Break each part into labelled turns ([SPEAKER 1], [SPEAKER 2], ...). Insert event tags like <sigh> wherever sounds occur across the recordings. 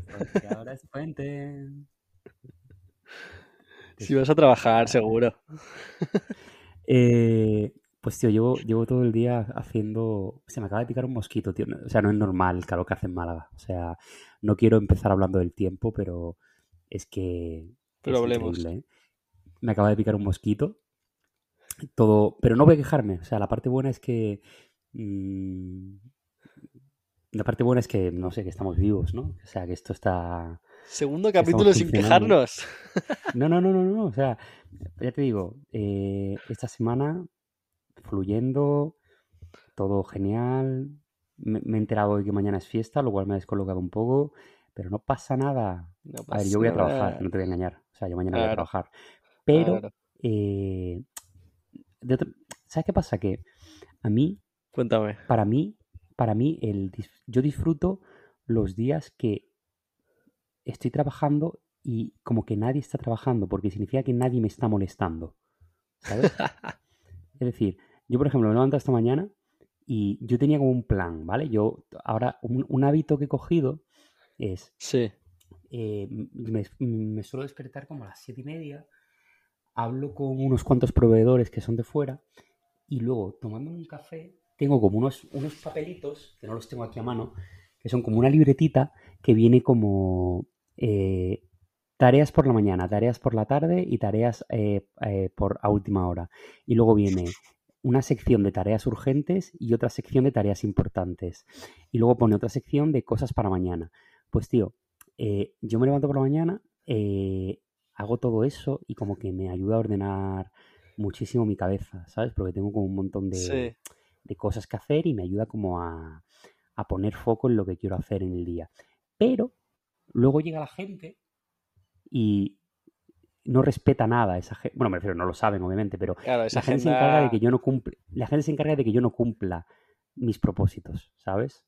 [SPEAKER 1] Porque ahora es puente.
[SPEAKER 2] Si vas a trabajar, seguro. <laughs>
[SPEAKER 1] Eh, pues tío, llevo, llevo todo el día haciendo... Se me acaba de picar un mosquito, tío. O sea, no es normal el calor que hace en Málaga. O sea, no quiero empezar hablando del tiempo, pero es que...
[SPEAKER 2] Pero
[SPEAKER 1] es
[SPEAKER 2] hablemos.
[SPEAKER 1] ¿eh? Me acaba de picar un mosquito. Todo... Pero no voy a quejarme. O sea, la parte buena es que... mm, La parte buena es que, no sé, que estamos vivos, ¿no? O sea, que esto está...
[SPEAKER 2] Segundo capítulo sin quejarnos. <laughs>
[SPEAKER 1] No, no, no, no, no. O sea, ya te digo, eh, esta semana fluyendo, todo genial. Me, me he enterado de que mañana es fiesta, lo cual me ha descolocado un poco, pero no pasa nada.
[SPEAKER 2] No
[SPEAKER 1] A ver, yo voy a trabajar,
[SPEAKER 2] nada.
[SPEAKER 1] no te voy a engañar. O sea, yo mañana voy a trabajar. Pero,
[SPEAKER 2] claro.
[SPEAKER 1] eh, de otro- ¿sabes qué pasa? Que a mí,
[SPEAKER 2] Cuéntame.
[SPEAKER 1] para mí, para mí, el, yo disfruto los días que estoy trabajando y como que nadie está trabajando, porque significa que nadie me está molestando. ¿Sabes? <laughs> Es decir, yo por ejemplo me levanto esta mañana y yo tenía como un plan, ¿vale? Yo ahora un, un hábito que he cogido es,
[SPEAKER 2] Sí.
[SPEAKER 1] eh, me, me suelo despertar como a las siete y media, hablo con unos cuantos proveedores que son de fuera y luego tomándome un café tengo como unos, unos papelitos, que no los tengo aquí a mano, que son como una libretita que viene como eh, tareas por la mañana, tareas por la tarde y tareas eh, eh, por a última hora. Y luego viene una sección de tareas urgentes y otra sección de tareas importantes. Y luego pone otra sección de cosas para mañana. Pues tío, eh, yo me levanto por la mañana, eh, hago todo eso y como que me ayuda a ordenar muchísimo mi cabeza, ¿sabes? Porque tengo como un montón de,
[SPEAKER 2] Sí.
[SPEAKER 1] De cosas que hacer y me ayuda como a, a poner foco en lo que quiero hacer en el día. Pero luego llega la gente y no respeta nada esa gente. Bueno, me refiero, no lo saben, obviamente, pero
[SPEAKER 2] Claro, esa
[SPEAKER 1] la gente se encarga de que yo no cumpla, la gente se encarga de que yo no cumpla mis propósitos, ¿sabes?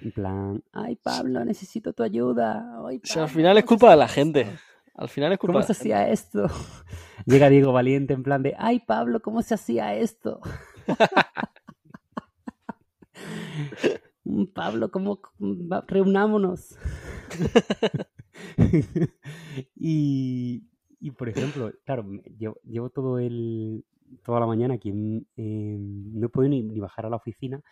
[SPEAKER 1] En plan, ay Pablo, necesito tu ayuda. Ay,
[SPEAKER 2] Si al
[SPEAKER 1] Pablo,
[SPEAKER 2] final es
[SPEAKER 1] ¿cómo se
[SPEAKER 2] culpa de la gente. Al final es culpa
[SPEAKER 1] ¿Cómo se hacía esto? <laughs> Llega Diego Valiente en plan de, ay Pablo, ¿cómo se hacía esto? <laughs> Pablo, ¿cómo reunámonos? <laughs> y, y, por ejemplo, claro, llevo, todo el, toda la mañana aquí, no he podido ni, bajar a la oficina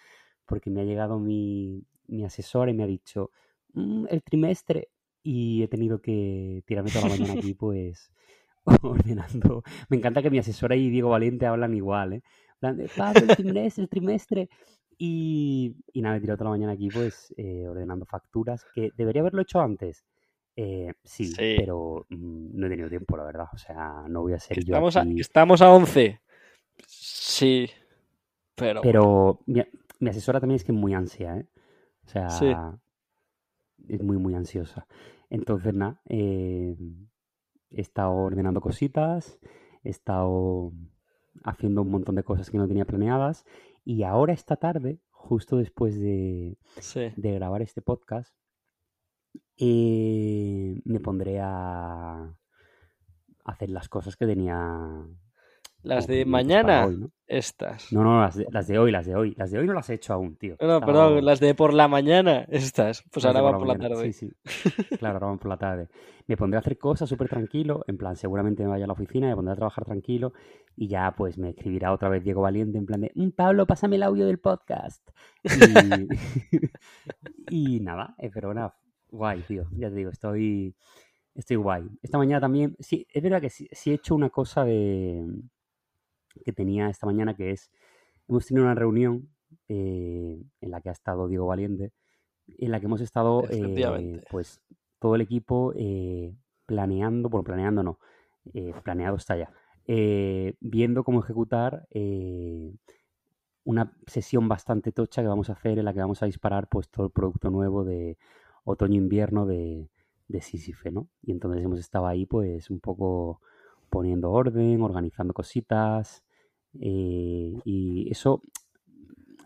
[SPEAKER 1] porque me ha llegado mi, mi asesora y me ha dicho, "Mm, el trimestre, y he tenido que tirarme toda la mañana aquí, pues, <laughs> ordenando. Me encanta que mi asesora y Diego Valiente hablan igual, ¿eh? Pablo, el trimestre, el trimestre. Y, y nada, me he tirado toda la mañana aquí, pues, eh, ordenando facturas, que debería haberlo hecho antes. Eh, sí,
[SPEAKER 2] Sí.
[SPEAKER 1] pero mm, no he tenido tiempo, la verdad. O sea, no voy a ser yo
[SPEAKER 2] estamos a,
[SPEAKER 1] aquí.
[SPEAKER 2] que estamos a 11. Sí. Pero.
[SPEAKER 1] Pero mi, mi asesora también es que es muy ansia, ¿eh? O sea,
[SPEAKER 2] Sí.
[SPEAKER 1] es muy, muy ansiosa. Entonces, nada, eh, he estado ordenando cositas, he estado haciendo un montón de cosas que no tenía planeadas y ahora esta tarde, justo después de,
[SPEAKER 2] Sí.
[SPEAKER 1] de grabar este podcast, eh, me pondré a hacer las cosas que tenía
[SPEAKER 2] Las de mañana,
[SPEAKER 1] hoy, ¿no?
[SPEAKER 2] estas.
[SPEAKER 1] No, no, las de, las de hoy, las de hoy. Las de hoy no las he hecho aún, tío.
[SPEAKER 2] No, no, perdón, las de por la mañana, estas. Pues
[SPEAKER 1] las
[SPEAKER 2] ahora van por la tarde.
[SPEAKER 1] Sí, sí. Claro, ahora van por la tarde. Me pondré a hacer cosas súper tranquilo. En plan, seguramente me vaya a la oficina, me pondré a trabajar tranquilo. Y ya, pues, me escribirá otra vez Diego Valiente en plan de, "Mm, Pablo, pásame el audio del podcast. Y, <laughs> y nada, pero nada, guay, tío. Ya te digo, estoy, estoy guay. Esta mañana también, sí, es verdad que sí, sí he hecho una cosa de que tenía esta mañana que es, hemos tenido una reunión eh, en la que ha estado Diego Valiente, en la que hemos estado, eh, pues, todo el equipo eh, planeando, bueno, planeando no, eh, planeado está ya, eh, viendo cómo ejecutar eh, una sesión bastante tocha que vamos a hacer en la que vamos a disparar pues todo el producto nuevo de otoño-invierno de, de Sísife, ¿no? Y entonces hemos estado ahí pues un poco poniendo orden, organizando cositas eh, y eso,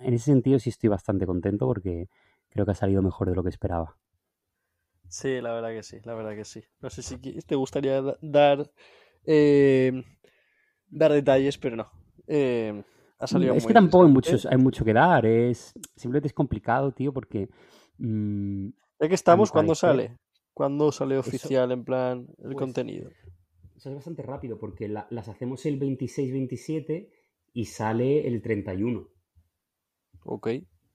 [SPEAKER 1] en ese sentido sí estoy bastante contento porque creo que ha salido mejor de lo que esperaba.
[SPEAKER 2] Sí, la verdad que sí, la verdad que sí. No sé si te gustaría da- dar, eh, dar detalles, pero no. Eh, ha salido
[SPEAKER 1] Es
[SPEAKER 2] muy
[SPEAKER 1] que tampoco hay, muchos, hay mucho que dar, es simplemente es complicado, tío, porque mm,
[SPEAKER 2] Ya que estamos,
[SPEAKER 1] mi
[SPEAKER 2] ¿cuándo
[SPEAKER 1] parecer,
[SPEAKER 2] sale? ¿Cuándo sale
[SPEAKER 1] eso,
[SPEAKER 2] oficial en plan el
[SPEAKER 1] pues,
[SPEAKER 2] contenido?
[SPEAKER 1] Eso es bastante rápido porque la- las hacemos el 26-27 y sale el 31.
[SPEAKER 2] Ok,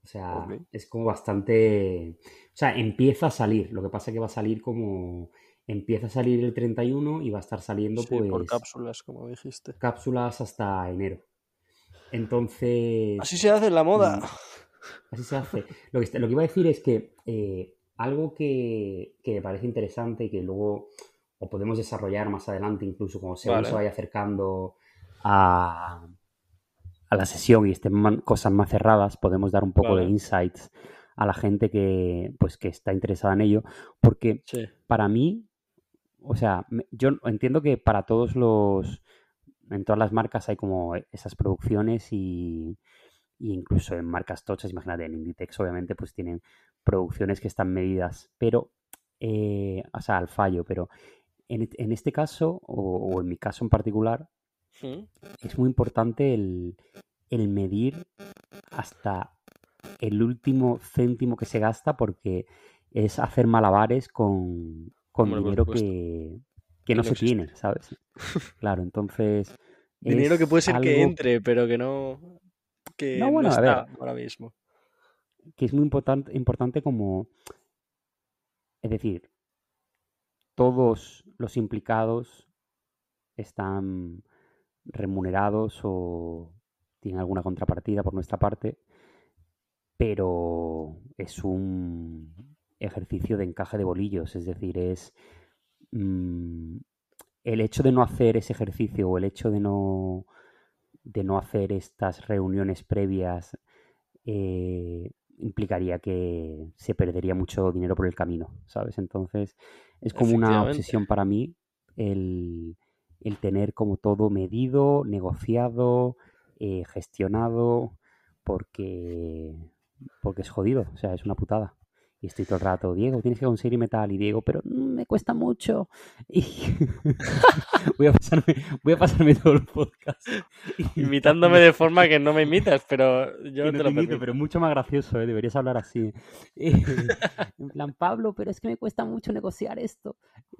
[SPEAKER 1] O sea, es como bastante... O sea, empieza a salir. Lo que pasa es que va a salir como... Empieza a salir el 31 y va a estar saliendo
[SPEAKER 2] Sí, por
[SPEAKER 1] pues
[SPEAKER 2] cápsulas, como dijiste.
[SPEAKER 1] cápsulas hasta enero. Entonces,
[SPEAKER 2] Así se hace en la moda.
[SPEAKER 1] mm, así se hace. Lo que, est- lo que iba a decir es que eh, algo que, que me parece interesante y que luego o podemos desarrollar más adelante, incluso como según se vaya acercando a, a la sesión y estén man- cosas más cerradas, podemos dar un poco de insights a la gente que, pues, que está interesada en ello, porque
[SPEAKER 2] Sí,
[SPEAKER 1] para mí, o sea, yo entiendo que para todos los, en todas las marcas hay como esas producciones y, y incluso en marcas tochas, imagínate, en Inditex obviamente pues tienen producciones que están medidas, pero, eh, o sea, al fallo, pero en, et- en este caso, o, o en mi caso en particular, es muy importante el, el medir hasta el último céntimo que se gasta porque es hacer malabares con, con dinero que, que no
[SPEAKER 2] no
[SPEAKER 1] se
[SPEAKER 2] existe.
[SPEAKER 1] tiene, ¿sabes? Claro, entonces
[SPEAKER 2] Dinero que puede ser que entre, pero que no, que
[SPEAKER 1] No,
[SPEAKER 2] no
[SPEAKER 1] bueno, a
[SPEAKER 2] está
[SPEAKER 1] ver,
[SPEAKER 2] ahora mismo.
[SPEAKER 1] que es muy importante, importante como, es decir, todos los implicados están remunerados o tienen alguna contrapartida por nuestra parte, pero es un ejercicio de encaje de bolillos, es decir, es mm, el hecho de no hacer ese ejercicio o el hecho de no, de no hacer estas reuniones previas eh, implicaría que se perdería mucho dinero por el camino, ¿sabes? Entonces es como una obsesión para mí el, el tener como todo medido, negociado, eh, gestionado, porque, porque es jodido, o sea, es una putada. Y estoy todo el rato, Diego, tienes que conseguir metal. Y Diego, pero me cuesta mucho. Y <laughs> voy, a pasarme, voy a pasarme todo el podcast. <laughs>
[SPEAKER 2] Imitándome de forma que no me imitas, pero yo
[SPEAKER 1] Que
[SPEAKER 2] te
[SPEAKER 1] no
[SPEAKER 2] lo
[SPEAKER 1] imito,
[SPEAKER 2] permito.
[SPEAKER 1] pero mucho más gracioso, ¿eh? deberías hablar así. <laughs> Eh, en plan, Pablo, pero es que me cuesta mucho negociar esto.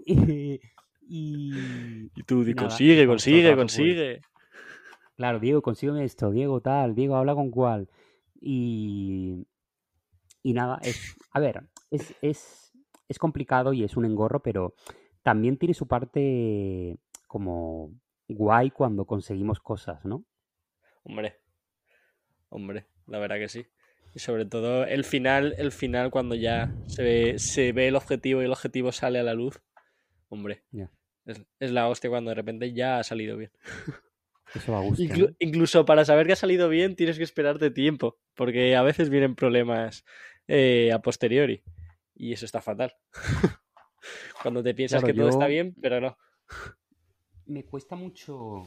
[SPEAKER 1] Y,
[SPEAKER 2] Y tú,
[SPEAKER 1] y nada,
[SPEAKER 2] consigue, consigue,
[SPEAKER 1] pues,
[SPEAKER 2] consigue.
[SPEAKER 1] claro, Diego, consígueme esto, Diego tal, Diego habla con cuál. Y, y nada, es, a ver, es, es, es complicado y es un engorro, pero también tiene su parte como guay cuando conseguimos cosas, ¿no?
[SPEAKER 2] Hombre, hombre, la verdad que sí. Y sobre todo el final, el final cuando ya se ve, se ve el objetivo y el objetivo sale a la luz. Hombre, es, es la hostia cuando de repente ya ha salido bien. <laughs>
[SPEAKER 1] Eso va a gusto.
[SPEAKER 2] Inclu- incluso para saber que ha salido bien tienes que esperarte tiempo, porque a veces vienen problemas eh, a posteriori y eso está fatal. <laughs> Cuando te piensas
[SPEAKER 1] Claro,
[SPEAKER 2] que todo está bien, pero no.
[SPEAKER 1] me cuesta mucho.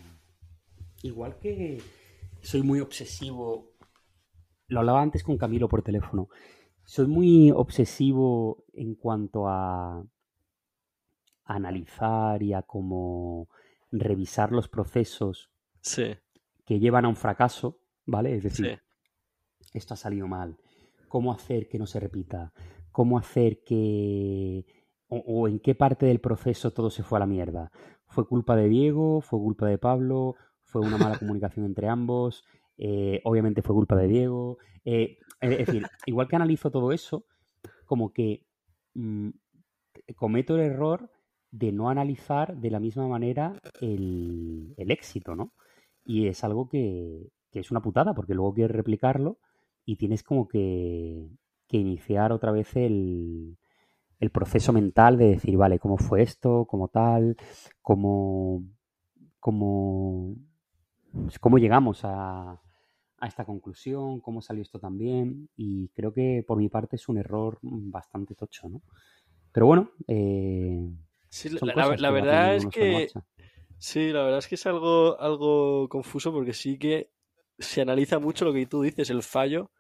[SPEAKER 1] Igual que soy muy obsesivo. Lo hablaba antes con Camilo por teléfono. Soy muy obsesivo en cuanto a, a analizar y a como revisar los procesos
[SPEAKER 2] Sí,
[SPEAKER 1] que llevan a un fracaso, ¿vale? Es decir,
[SPEAKER 2] sí,
[SPEAKER 1] esto ha salido mal. ¿Cómo hacer que no se repita? ¿Cómo hacer que... o, en qué parte del proceso todo se fue a la mierda? ¿Fue culpa de Diego? ¿Fue culpa de Pablo? ¿Fue una mala comunicación entre ambos? Eh, obviamente fue culpa de Diego. Eh, es decir, igual que analizo todo eso, como que mm, cometo el error de no analizar de la misma manera el, el éxito, ¿no? Y es algo que, que es una putada, porque luego quieres replicarlo y tienes como que, que iniciar otra vez el, el proceso mental de decir, vale, ¿cómo fue esto? ¿Cómo tal? ¿Cómo, cómo, cómo llegamos a, a esta conclusión? ¿Cómo salió esto también? Y creo que por mi parte es un error bastante tocho, ¿no? Pero bueno, eh,
[SPEAKER 2] Sí, la, la verdad es que sí, la verdad es que es algo, algo confuso porque sí que se analiza mucho lo que tú dices, el fallo.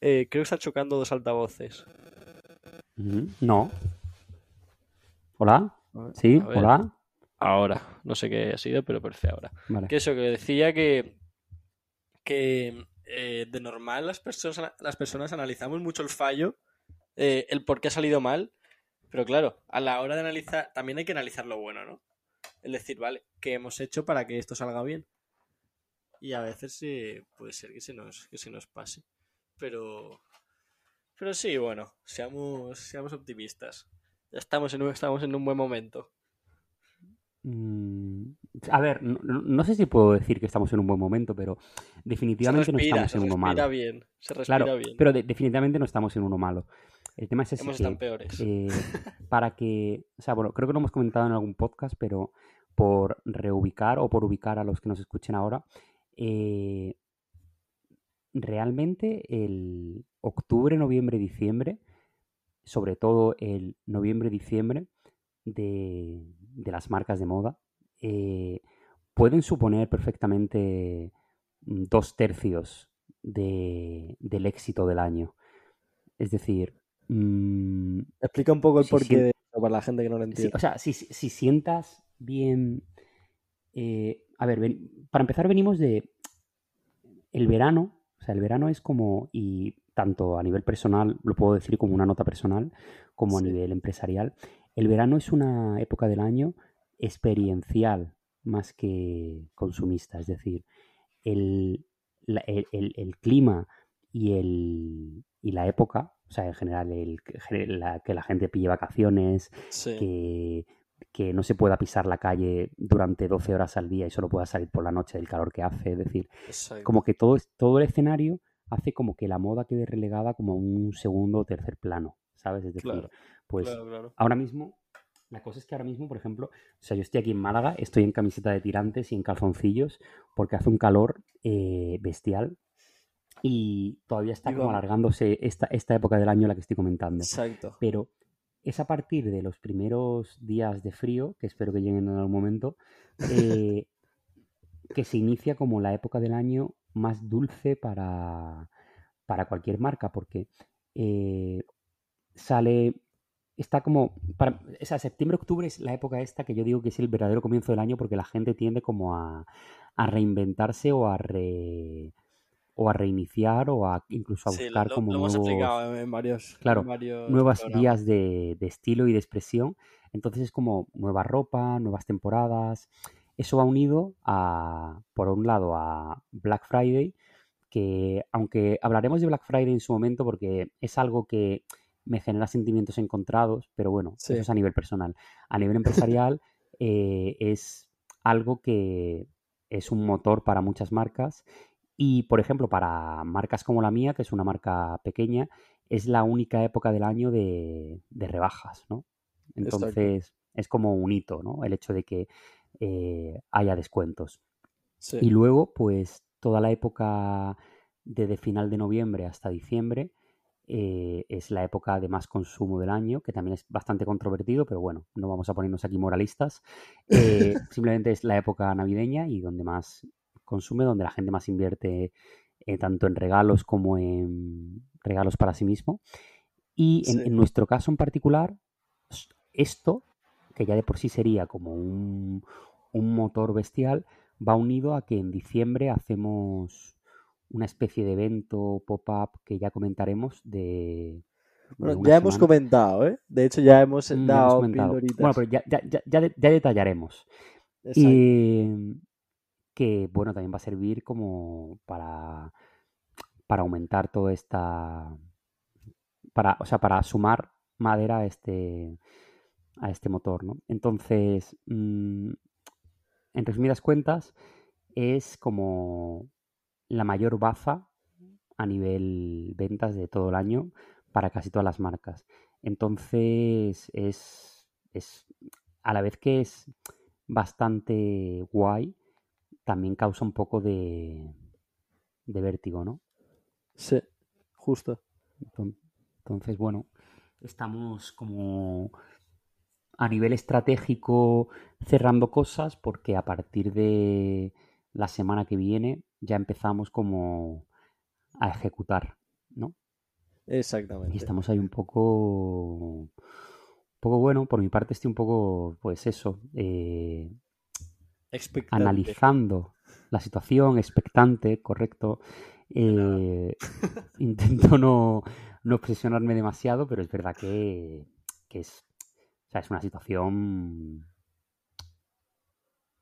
[SPEAKER 2] Eh, creo que está chocando dos altavoces.
[SPEAKER 1] Ujú, No. ¿Hola?
[SPEAKER 2] Ver,
[SPEAKER 1] ¿Sí? ¿Hola?
[SPEAKER 2] Ahora, no sé qué ha sido, pero parece ahora.
[SPEAKER 1] Vale.
[SPEAKER 2] Que eso, que decía que, que eh, de normal las personas, las personas analizamos mucho el fallo eh, el por qué ha salido mal, pero claro, a la hora de analizar, también hay que analizar lo bueno, ¿no? Es decir, vale, ¿qué hemos hecho para que esto salga bien? Y a veces sí, puede ser que se nos, que se nos pase. Pero, pero sí, bueno, seamos, seamos optimistas. Ya estamos en, un, estamos en un buen momento.
[SPEAKER 1] Mm, a ver, no, no, sé si puedo decir que estamos en un buen momento, pero definitivamente no estamos en uno malo.
[SPEAKER 2] Bien, se respira
[SPEAKER 1] claro,
[SPEAKER 2] bien.
[SPEAKER 1] Pero de, definitivamente no estamos en uno malo. El tema es ese
[SPEAKER 2] Hemos
[SPEAKER 1] que,
[SPEAKER 2] peores.
[SPEAKER 1] eh, <laughs> para que, o sea, bueno, creo que lo hemos comentado en algún podcast, pero por reubicar o por ubicar a los que nos escuchen ahora, eh, realmente el octubre, noviembre, diciembre, sobre todo el noviembre-diciembre de, de las marcas de moda, eh, pueden suponer perfectamente dos tercios de- del éxito del año. Es decir, mm,
[SPEAKER 2] Explica un poco el
[SPEAKER 1] Sí,
[SPEAKER 2] porqué de para la gente que no lo entiende.
[SPEAKER 1] o sea, si, si- si sientas bien. eh, a ver, ven- para empezar, venimos de. El verano, o sea, el verano es como. Y tanto a nivel personal, lo puedo decir como una nota personal, como a nivel empresarial. El verano es una época del año experiencial más que consumista. Es decir, el, la- el- el- el clima y, el, y la época, o sea, en general, el, la- que la gente pille vacaciones,
[SPEAKER 2] Sí,
[SPEAKER 1] que, que no se pueda pisar la calle durante 12 horas al día y solo pueda salir por la noche del calor que hace. Es decir,
[SPEAKER 2] exacto.
[SPEAKER 1] como que todo, todo el escenario hace como que la moda quede relegada como a un segundo o tercer plano, ¿sabes? Es decir,
[SPEAKER 2] Claro,
[SPEAKER 1] pues
[SPEAKER 2] claro, claro.
[SPEAKER 1] ahora mismo, la cosa es que ahora mismo, por ejemplo, o sea, yo estoy aquí en Málaga, estoy en camiseta de tirantes y en calzoncillos porque hace un calor eh, bestial y todavía está
[SPEAKER 2] Y
[SPEAKER 1] como alargándose esta, esta época del año en la que estoy comentando.
[SPEAKER 2] Exacto.
[SPEAKER 1] Pero es a partir de los primeros días de frío, que espero que lleguen en algún momento, eh, <laughs> que se inicia como la época del año más dulce para, para cualquier marca, porque eh, sale, está como, para, o sea, septiembre-octubre es la época esta que yo digo que es el verdadero comienzo del año porque la gente tiende como a, a reinventarse o a re- o a reiniciar o a incluso a
[SPEAKER 2] Sí, lo,
[SPEAKER 1] buscar
[SPEAKER 2] lo-
[SPEAKER 1] como
[SPEAKER 2] hemos
[SPEAKER 1] nuevos
[SPEAKER 2] explicado en varios, en
[SPEAKER 1] Claro,
[SPEAKER 2] varios
[SPEAKER 1] nuevas
[SPEAKER 2] programas.
[SPEAKER 1] vías de, de estilo y de expresión. Entonces es como nueva ropa, nuevas temporadas. Eso va unido a, por un lado, a Black Friday, que aunque hablaremos de Black Friday en su momento porque es algo que me genera sentimientos encontrados, pero bueno,
[SPEAKER 2] Sí.
[SPEAKER 1] eso es a nivel personal. A nivel <laughs> empresarial eh, es algo que es un motor para muchas marcas y, por ejemplo, para marcas como la mía, que es una marca pequeña, es la única época del año de, de rebajas, ¿no? Entonces es como un hito, ¿no? El hecho de que eh, haya descuentos.
[SPEAKER 2] Sí,
[SPEAKER 1] Y luego, pues toda la época desde final de noviembre hasta diciembre eh, es la época de más consumo del año, que también es bastante controvertido, pero bueno, no vamos a ponernos aquí moralistas. <laughs> Eh, simplemente es la época navideña y donde más consume, donde la gente más invierte eh, tanto en regalos como en regalos para sí mismo. Y en,
[SPEAKER 2] Sí.
[SPEAKER 1] en nuestro caso en particular, esto, que ya de por sí sería como un, un motor bestial, va unido a que en diciembre hacemos una especie de evento pop-up que ya comentaremos de,
[SPEAKER 2] Bueno, ya hemos comentado, ¿eh? De hecho, ya hemos
[SPEAKER 1] Mm,
[SPEAKER 2] dado
[SPEAKER 1] comentado. Bueno, pero ya, ya, ya, ya de- ya detallaremos.
[SPEAKER 2] Exacto.
[SPEAKER 1] Y que, bueno, también va a servir como para, para aumentar toda esta... Para, o sea, para sumar madera a este, a este motor, ¿no? Entonces, mm, en resumidas cuentas, es como la mayor baza a nivel ventas de todo el año para casi todas las marcas. Entonces, es, es a la vez que es bastante guay, también causa un poco de, de vértigo, ¿no?
[SPEAKER 2] Sí, justo.
[SPEAKER 1] Enton- Entonces, bueno, estamos como a nivel estratégico cerrando cosas porque a partir de la semana que viene ya empezamos como a ejecutar, ¿no? Y
[SPEAKER 2] Exactamente.
[SPEAKER 1] estamos ahí un poco, un poco bueno, por mi parte estoy un poco, pues eso, eh,
[SPEAKER 2] Expectante.
[SPEAKER 1] analizando la situación, expectante, correcto. Eh, <laughs> intento no, no obsesionarme demasiado, pero es verdad que, que es, o sea, es una situación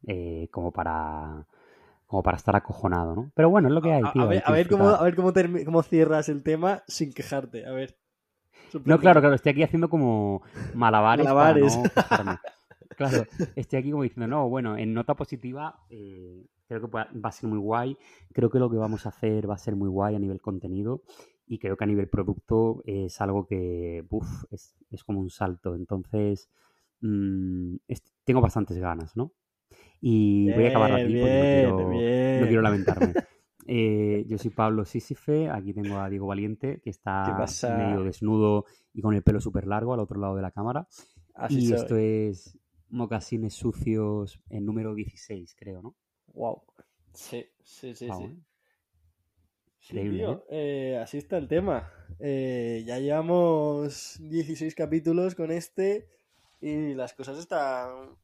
[SPEAKER 1] eh, como para como para estar acojonado, ¿no? Pero bueno, es lo que hay, tío.
[SPEAKER 2] A, ver,
[SPEAKER 1] que
[SPEAKER 2] a ver cómo,
[SPEAKER 1] disfrutar.
[SPEAKER 2] a ver cómo, cierras el tema sin quejarte. A ver.
[SPEAKER 1] No, claro, claro, estoy aquí haciendo como malabares,
[SPEAKER 2] Malabares.
[SPEAKER 1] para no quejarme. <laughs> Claro, estoy aquí como diciendo, no, bueno, en nota positiva, eh, creo que va a ser muy guay. Creo que lo que vamos a hacer va a ser muy guay a nivel contenido. Y creo que a nivel producto es algo que, buf, es, es como un salto. Entonces, mm, es- tengo bastantes ganas, ¿no? Y voy a acabar aquí
[SPEAKER 2] bien,
[SPEAKER 1] porque no quiero, no quiero lamentarme. <laughs> Eh, yo soy Pablo Sísife, aquí tengo a Diego Valiente, que está medio desnudo y con el pelo súper largo al otro lado de la cámara.
[SPEAKER 2] Así
[SPEAKER 1] y
[SPEAKER 2] soy.
[SPEAKER 1] esto es Mocasines Sucios en número 16, creo, ¿no?
[SPEAKER 2] Wow. Sí, sí, sí,
[SPEAKER 1] Wow,
[SPEAKER 2] sí.
[SPEAKER 1] ¿eh?
[SPEAKER 2] Sí, tío, eh, así está el tema. Eh, ya llevamos 16 capítulos con este y las cosas están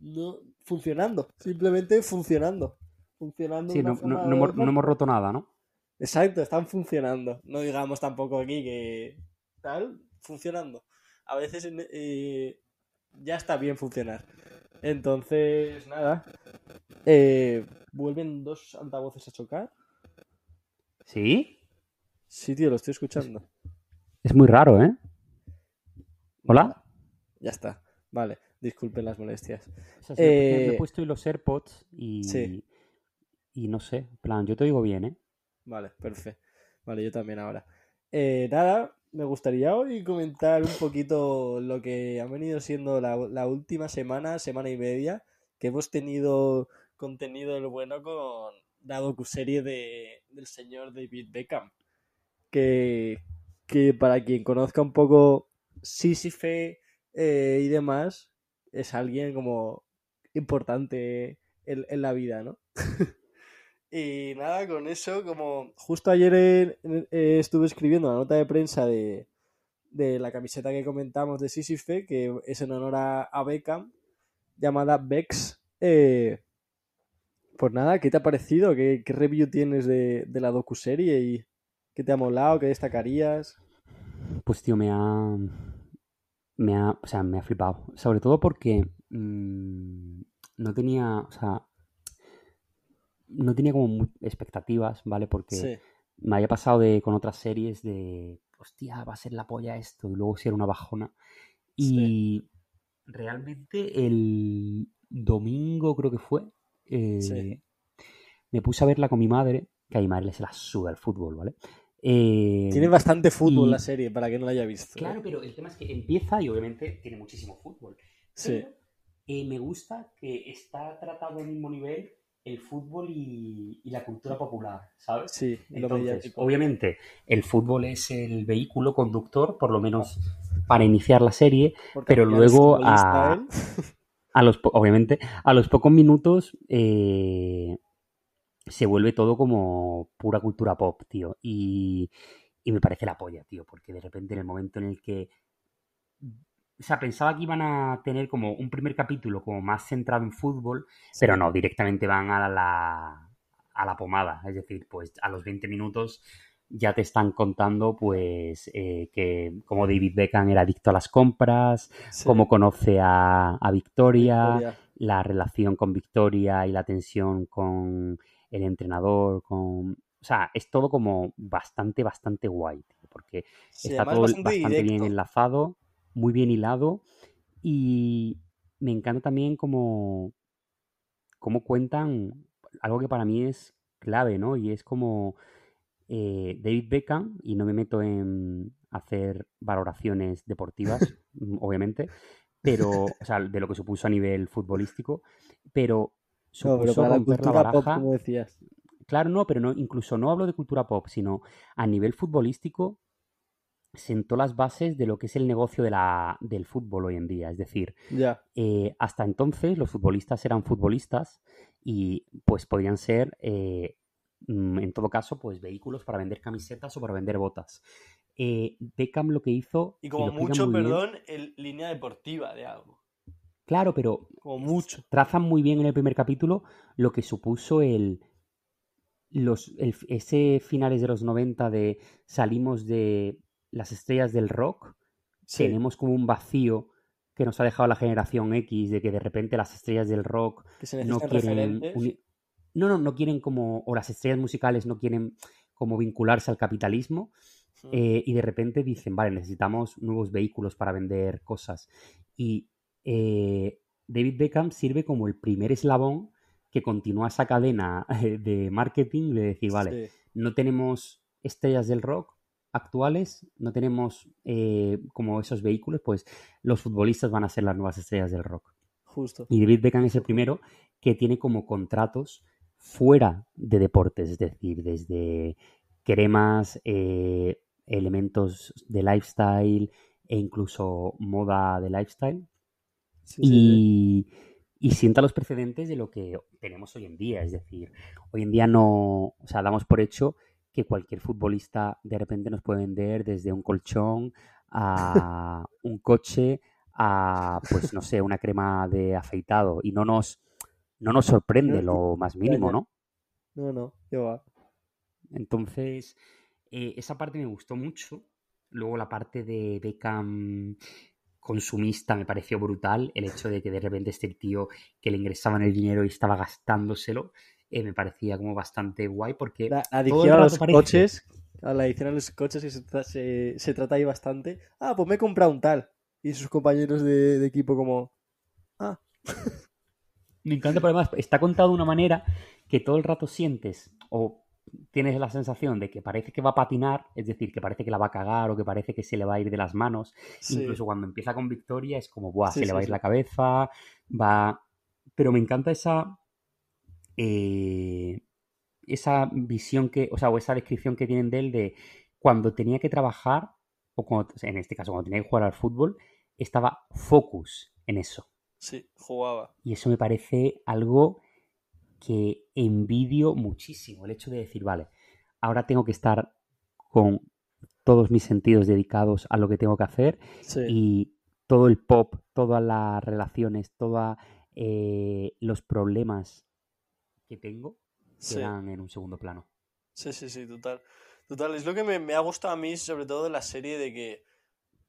[SPEAKER 2] no funcionando, simplemente funcionando. Funcionando
[SPEAKER 1] Sí, no, no- no hemos, no hemos roto nada, ¿no?
[SPEAKER 2] Exacto, están funcionando. No digamos tampoco aquí que tal, funcionando. A veces eh, ya está bien funcionar. Entonces, nada. Eh, ¿Vuelven dos altavoces a chocar?
[SPEAKER 1] ¿Sí?
[SPEAKER 2] Sí, tío, lo estoy escuchando.
[SPEAKER 1] Es muy raro, ¿eh? ¿Hola?
[SPEAKER 2] Ya está. Vale, disculpen las molestias.
[SPEAKER 1] O sea, me
[SPEAKER 2] Eh,
[SPEAKER 1] he puesto los AirPods y,
[SPEAKER 2] Sí.
[SPEAKER 1] y no sé, en plan, yo te digo bien, ¿eh?
[SPEAKER 2] Vale, perfecto. Vale, yo también ahora. Eh, nada, me gustaría hoy comentar un poquito lo que ha venido siendo la, última semana, semana y media, que hemos tenido contenido del bueno con la docuserie de, del señor David Beckham. Que, que para quien conozca un poco Sísife eh, y demás, es alguien como importante en, en la vida, ¿no? <laughs> Y nada, con eso, como justo ayer eh, eh, estuve escribiendo la nota de prensa de, de la camiseta que comentamos de Sísife, que es en honor a, a Beckham, llamada Bex. Eh, pues nada, ¿qué te ha parecido? ¿Qué, qué review tienes de, de la docuserie? ¿Y qué te ha molado? ¿Qué destacarías?
[SPEAKER 1] Pues tío, me ha. Me ha. O sea, me ha flipado. Sobre todo porque. mm, no tenía. O sea. No tenía como expectativas, ¿vale? Porque
[SPEAKER 2] Sí,
[SPEAKER 1] me había pasado de, con otras series de. Hostia, va a ser la polla esto. Y luego si era una bajona. Y realmente el domingo creo que fue. eh,
[SPEAKER 2] Sí.
[SPEAKER 1] Me puse a verla con mi madre. Que a mi madre se la suda el fútbol, ¿vale? Eh,
[SPEAKER 2] tiene bastante fútbol
[SPEAKER 1] y-
[SPEAKER 2] la serie, para que no la haya visto. ¿eh?
[SPEAKER 1] Claro, pero el tema es que empieza y obviamente tiene muchísimo fútbol.
[SPEAKER 2] Sí.
[SPEAKER 1] Pero, eh, me gusta que está tratado al mismo nivel el fútbol y, y la cultura popular, ¿sabes?
[SPEAKER 2] Sí,
[SPEAKER 1] Entonces, obviamente, el fútbol es el vehículo conductor, por lo menos para iniciar la serie,
[SPEAKER 2] Porque
[SPEAKER 1] pero luego a- a los, obviamente, a los pocos minutos eh, se vuelve todo como pura cultura pop, tío. Y, y me parece la polla, tío, porque de repente en el momento en el que... O sea, pensaba que iban a tener como un primer capítulo como más centrado en fútbol, pero no, directamente van a la, a la pomada. Es decir, pues a los 20 minutos ya te están contando pues eh, que como David Beckham era adicto a las compras,
[SPEAKER 2] Sí,
[SPEAKER 1] cómo conoce a, a Victoria,
[SPEAKER 2] Victoria.
[SPEAKER 1] la relación con Victoria y la tensión con el entrenador, con... O sea, es todo como bastante, bastante guay, tío, porque
[SPEAKER 2] Sí,
[SPEAKER 1] está todo
[SPEAKER 2] bastante
[SPEAKER 1] bastante, bien enlazado, muy bien hilado y me encanta también como, cómo cuentan algo que para mí es clave, ¿no? Y es como eh, David Beckham, y no me meto en hacer valoraciones deportivas, <laughs> mm, obviamente, pero, o sea, de lo que supuso a nivel futbolístico, pero
[SPEAKER 2] No, pero
[SPEAKER 1] supuso
[SPEAKER 2] para la
[SPEAKER 1] romper la
[SPEAKER 2] cultura pop,
[SPEAKER 1] baraja.
[SPEAKER 2] como decías.
[SPEAKER 1] Claro, no, pero no, incluso no hablo de cultura pop, sino a nivel futbolístico sentó las bases de lo que es el negocio de la, del fútbol hoy en día. Es decir, eh, hasta entonces los futbolistas eran futbolistas y pues podían ser, eh, mm, en todo caso, pues vehículos para vender camisetas o para vender botas. Eh, Beckham lo que hizo...
[SPEAKER 2] y como mucho,
[SPEAKER 1] bien-
[SPEAKER 2] perdón, en línea deportiva de algo.
[SPEAKER 1] Claro, pero
[SPEAKER 2] Como mucho.
[SPEAKER 1] trazan muy bien en el primer capítulo lo que supuso el, los, el- ese finales de los 90 de salimos de las estrellas del rock,
[SPEAKER 2] Sí,
[SPEAKER 1] tenemos como un vacío que nos ha dejado la generación X de que de repente las estrellas del rock
[SPEAKER 2] que se
[SPEAKER 1] no quieren no, no, no quieren como, o las estrellas musicales no quieren como vincularse al capitalismo eh, y de repente dicen, vale, necesitamos nuevos vehículos para vender cosas. Y eh, David Beckham sirve como el primer eslabón que continúa esa cadena eh, de marketing de decir, vale,
[SPEAKER 2] Sí,
[SPEAKER 1] no tenemos estrellas del rock actuales, no tenemos eh, como esos vehículos, pues los futbolistas van a ser las nuevas estrellas del rock.
[SPEAKER 2] justo.
[SPEAKER 1] Y David Beckham es el primero que tiene como contratos fuera de deportes, es decir, desde cremas, eh, elementos de lifestyle e incluso moda de lifestyle.
[SPEAKER 2] Sí, sí, sí.
[SPEAKER 1] Y, y sienta los precedentes de lo que tenemos hoy en día. Es decir, hoy en día no, o sea, damos por hecho que cualquier futbolista de repente nos puede vender desde un colchón a un coche a, pues no sé, una crema de afeitado y no nos, no nos sorprende lo más mínimo. ¿no?
[SPEAKER 2] No, no, qué va.
[SPEAKER 1] Entonces, eh, esa parte me gustó mucho. Luego la parte de Beckham consumista me pareció brutal. El hecho de que de repente este tío que le ingresaban el dinero y estaba gastándoselo, eh, me parecía como bastante guay porque
[SPEAKER 2] La adicción a los
[SPEAKER 1] parece-
[SPEAKER 2] coches, a la adicción a los coches que se, tra- se, se trata ahí bastante. Ah, pues me he comprado un tal. Y sus compañeros de, de equipo como... Ah, <laughs>
[SPEAKER 1] Me encanta, pero además está contado de una manera que todo el rato sientes o tienes la sensación de que parece que va a patinar, es decir, que parece que la va a cagar o que parece que se le va a ir de las manos.
[SPEAKER 2] sí.
[SPEAKER 1] Incluso cuando empieza con victoria es como, ¡buah!
[SPEAKER 2] Sí,
[SPEAKER 1] se le va a ir la cabeza, va... Pero me encanta esa... eh, esa visión que, o sea, o esa descripción que tienen de él de cuando tenía que trabajar, o cuando, en este caso, cuando tenía que jugar al fútbol, estaba focus en eso.
[SPEAKER 2] Sí, jugaba.
[SPEAKER 1] Y eso me parece algo que envidio muchísimo. El hecho de decir, vale, ahora tengo que estar con todos mis sentidos dedicados a lo que tengo que hacer
[SPEAKER 2] Sí.
[SPEAKER 1] y todo el pop, todas las relaciones, todos los problemas que tengo
[SPEAKER 2] Sí.
[SPEAKER 1] quedan en un segundo plano.
[SPEAKER 2] Sí, sí, sí, total. Total, es lo que me, me ha gustado a mí, sobre todo de la serie, de que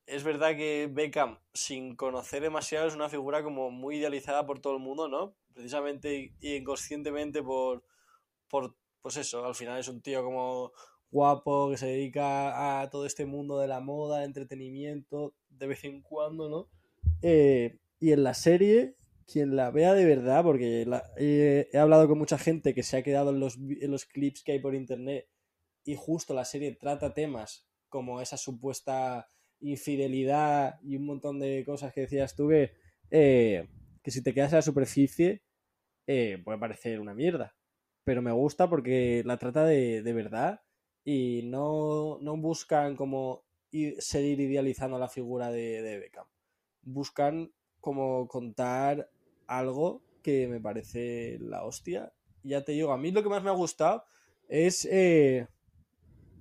[SPEAKER 2] es verdad que Beckham, sin conocer demasiado, es una figura como muy idealizada por todo el mundo, ¿no? Precisamente y inconscientemente por, por, pues eso, al final es un tío como guapo, que se dedica a todo este mundo de la moda, entretenimiento, de vez en cuando, ¿no? Eh, y en la serie, quien la vea de verdad, porque eh, he hablado con mucha gente que se ha quedado en los, en los clips que hay por internet y justo la serie trata temas como esa supuesta infidelidad y un montón de cosas que decías tú que, eh, que si te quedas en la superficie eh, puede parecer una mierda. Pero me gusta porque la trata de, de verdad y no, no buscan como i- seguir idealizando la figura de Beckham. Buscan como contar algo que me parece la hostia. Ya te digo, a mí lo que más me ha gustado es... eh,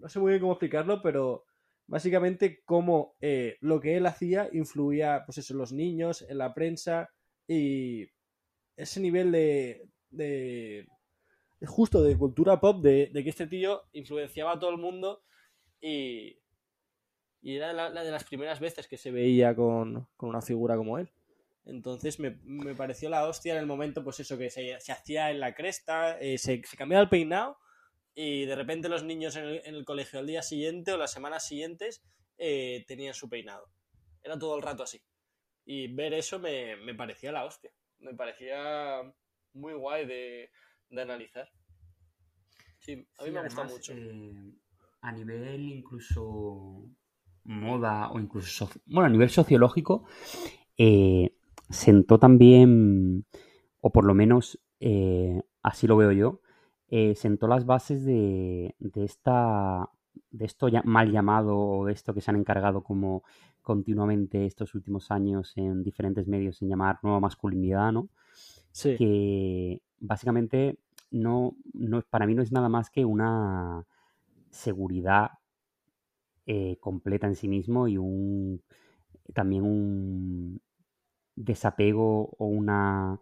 [SPEAKER 2] no sé muy bien cómo explicarlo, pero básicamente cómo eh, lo que él hacía influía, pues eso, en los niños, en la prensa y ese nivel de, de justo de cultura pop, de, de que este tío influenciaba a todo el mundo y, y era la, la de las primeras veces que se veía con, con una figura como él. Entonces me, me pareció la hostia en el momento, pues eso, que se, se hacía en la cresta, eh, se, se cambiaba el peinado y de repente los niños en el, en el colegio al día siguiente o las semanas siguientes eh, tenían su peinado. Era todo el rato así. Y ver eso me, me parecía la hostia. Me parecía muy guay de, de analizar. Sí, a mí
[SPEAKER 1] Sí,
[SPEAKER 2] me
[SPEAKER 1] además,
[SPEAKER 2] mucho.
[SPEAKER 1] eh, a nivel incluso moda o incluso, bueno, a nivel sociológico, eh, sentó también, o por lo menos eh, así lo veo yo, eh, sentó las bases de, de esta de esto ya mal llamado o de esto que se han encargado como continuamente estos últimos años en diferentes medios en llamar nueva masculinidad, ¿no?
[SPEAKER 2] Sí,
[SPEAKER 1] que básicamente no, no, para mí no es nada más que una seguridad eh, completa en sí mismo y un también un desapego o una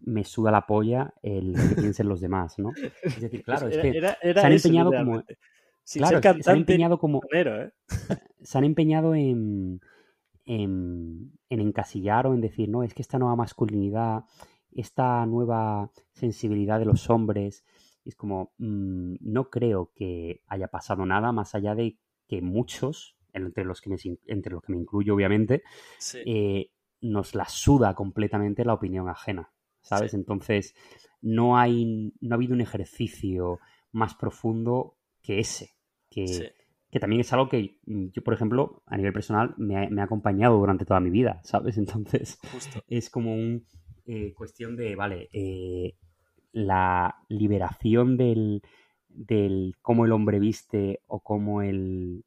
[SPEAKER 1] me suda la polla el que <laughs> piensen los demás, ¿no? Es decir, claro, es que
[SPEAKER 2] era- era
[SPEAKER 1] se han
[SPEAKER 2] eso,
[SPEAKER 1] empeñado como-.
[SPEAKER 2] Sin
[SPEAKER 1] Claro, se- han empeñado como...
[SPEAKER 2] ¿eh?
[SPEAKER 1] se han empeñado en, en, en encasillar o en decir, no, es que esta nueva masculinidad, esta nueva sensibilidad de los hombres, es como, mm, no creo que haya pasado nada más allá de que muchos, entre los que me, entre los que me incluyo obviamente,
[SPEAKER 2] Sí.
[SPEAKER 1] eh, nos la suda completamente la opinión ajena, ¿sabes?
[SPEAKER 2] Sí.
[SPEAKER 1] Entonces, no hay, no ha habido un ejercicio más profundo que ese, que,
[SPEAKER 2] sí.
[SPEAKER 1] que también es algo que yo, por ejemplo, a nivel personal, me ha, me ha acompañado durante toda mi vida, ¿sabes? <laughs> Entonces,
[SPEAKER 2] Justo.
[SPEAKER 1] es como un eh, cuestión de, vale, eh, la liberación del, del cómo el hombre viste o cómo el,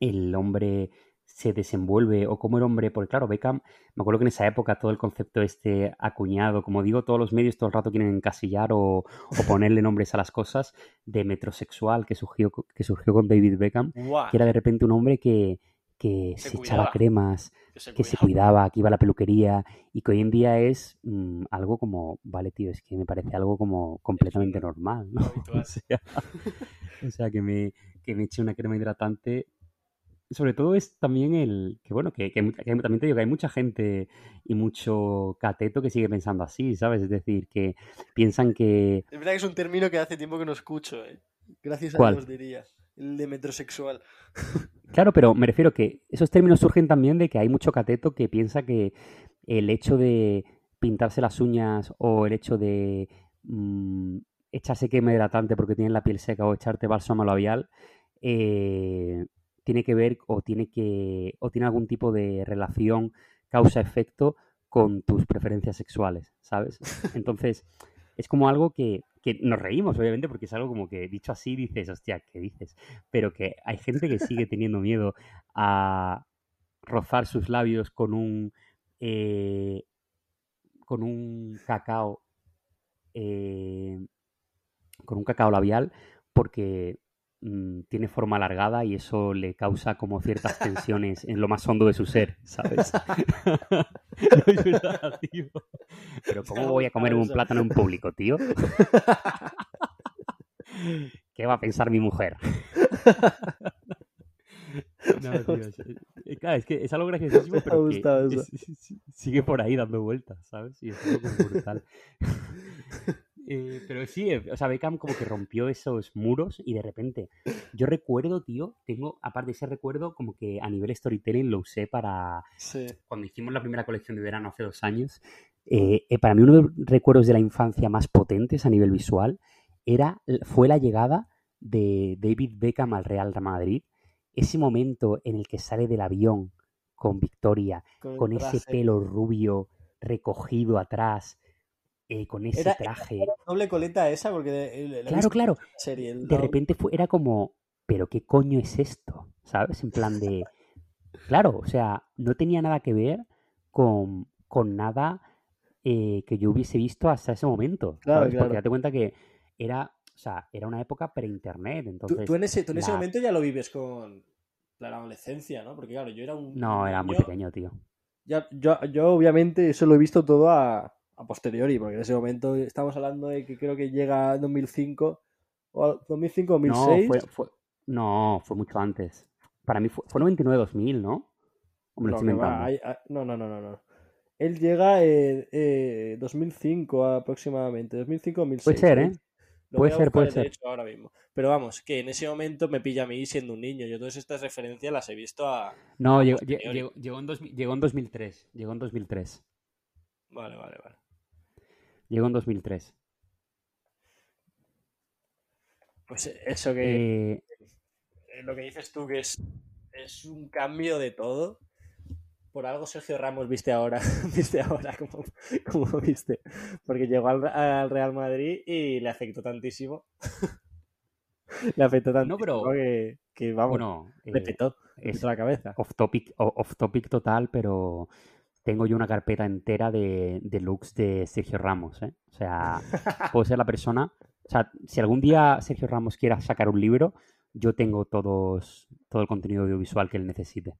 [SPEAKER 1] el hombre se desenvuelve o cómo el hombre, porque claro, Beckham, me acuerdo que en esa época todo el concepto este acuñado, como digo, todos los medios todo el rato quieren encasillar o, o ponerle nombres a las cosas de metrosexual que surgió, que surgió con David Beckham,
[SPEAKER 2] Guau,
[SPEAKER 1] que era de repente un hombre que, que
[SPEAKER 2] Se
[SPEAKER 1] se, echaba cremas,
[SPEAKER 2] que se
[SPEAKER 1] que se
[SPEAKER 2] cuidaba.
[SPEAKER 1] que iba a la peluquería y que hoy en día es mm, algo como, vale, tío, es que me parece algo como completamente normal, ¿no? <laughs> O sea, o sea, que me, que me eche una crema hidratante. Sobre todo es también el que, bueno, que, también te digo que hay mucha gente y mucho cateto que sigue pensando así, ¿sabes? Es decir, que piensan que,
[SPEAKER 2] Es verdad que es un término que hace tiempo que no escucho, ¿eh? Gracias a. Dios diría. El de metrosexual. <laughs>
[SPEAKER 1] Claro, pero me refiero que esos términos surgen también de que hay mucho cateto que piensa que el hecho de pintarse las uñas o el hecho de mm, echarse crema hidratante porque tienes la piel seca o echarte bálsamo labial eh, tiene que ver o tiene que o tiene algún tipo de relación causa-efecto con tus preferencias sexuales, ¿sabes? <laughs> Entonces, es como algo que, que nos reímos, obviamente, porque es algo como que dicho así dices, hostia, ¿qué dices? Pero que hay gente que sigue teniendo miedo a rozar sus labios con un eh, con un cacao eh, con un cacao labial porque mm, tiene forma alargada y eso le causa como ciertas tensiones en lo más hondo de su ser, ¿sabes? <laughs> no es verdad, tío. Pero ¿cómo voy a comer un plátano en público, tío? <laughs> ¿Qué va a pensar mi mujer? <laughs> No, tío, es, eh, claro, es que es algo graciosísimo, pero que es- es- es- sigue por ahí dando vueltas, ¿sabes? Y es algo como brutal. Eh, pero sí, eh, o sea, Beckham como que rompió esos muros y de repente, yo recuerdo, tío, tengo, aparte de ese recuerdo, como que a nivel storytelling lo usé para,
[SPEAKER 2] Sí.
[SPEAKER 1] cuando hicimos la primera colección de verano hace dos años, eh, eh, para mí uno de los recuerdos de la infancia más potentes a nivel visual era, fue la llegada de David Beckham al Real Madrid. Ese momento en el que sale del avión con Victoria,
[SPEAKER 2] Con,
[SPEAKER 1] ese pelo rubio recogido atrás, eh, con ese
[SPEAKER 2] Era-
[SPEAKER 1] traje.
[SPEAKER 2] Doble coleta esa, porque de-
[SPEAKER 1] Claro, claro.
[SPEAKER 2] serie,
[SPEAKER 1] De repente fue, era como, ¿pero qué coño es esto? ¿Sabes? En plan de. Claro, o sea, no tenía nada que ver con, con nada eh, que yo hubiese visto hasta ese momento.
[SPEAKER 2] Claro,
[SPEAKER 1] ¿sabes?
[SPEAKER 2] claro.
[SPEAKER 1] Porque date cuenta que era, o sea, era una época pre-internet.
[SPEAKER 2] Tú,
[SPEAKER 1] Entonces,
[SPEAKER 2] tú en ese, tú en ese
[SPEAKER 1] la-
[SPEAKER 2] momento ya lo vives con la adolescencia, ¿no? Porque claro, yo era un
[SPEAKER 1] no, era muy pequeño, tío.
[SPEAKER 2] Ya, yo, yo obviamente eso lo he visto todo a, a posteriori, porque en ese momento estamos hablando de que creo que llega 2005 o 2005
[SPEAKER 1] No,
[SPEAKER 2] 2006.
[SPEAKER 1] fue, fue, no, fue mucho antes. Para mí fue, fue 99-2000, ¿no? O me lo
[SPEAKER 2] No,
[SPEAKER 1] estoy
[SPEAKER 2] va, hay- hay- no, no, no, no, no. Él llega en eh, 2005 aproximadamente, 2005-2006.
[SPEAKER 1] Puede ser, ¿eh?
[SPEAKER 2] Lo
[SPEAKER 1] Puede ser, puede
[SPEAKER 2] de
[SPEAKER 1] ser.
[SPEAKER 2] hecho, ahora mismo. Pero vamos, que en ese momento me pilla a mí siendo un niño. Yo todas estas referencias las he visto a...
[SPEAKER 1] No,
[SPEAKER 2] a
[SPEAKER 1] llegó, llegó, llegó en 2000 llegó en 2003. Llegó en 2003.
[SPEAKER 2] Vale, vale, vale.
[SPEAKER 1] Llegó en 2003.
[SPEAKER 2] Pues eso que...
[SPEAKER 1] Eh,
[SPEAKER 2] eh, lo que dices tú, que es, es un cambio de todo. Por algo Sergio Ramos viste ahora, <laughs> viste ahora como, como viste. Porque llegó al, al Real Madrid y le afectó tantísimo. <laughs> le afectó tantísimo
[SPEAKER 1] pero-
[SPEAKER 2] que, que, vamos,
[SPEAKER 1] bueno,
[SPEAKER 2] le
[SPEAKER 1] eh,
[SPEAKER 2] petó,
[SPEAKER 1] es
[SPEAKER 2] petó la cabeza.
[SPEAKER 1] off topic, off topic total, pero tengo yo una carpeta entera de, de looks de Sergio Ramos, ¿eh? O sea, <laughs> puedo ser la persona. O sea, si algún día Sergio Ramos quiera sacar un libro, yo tengo todos, todo el contenido audiovisual que él necesite.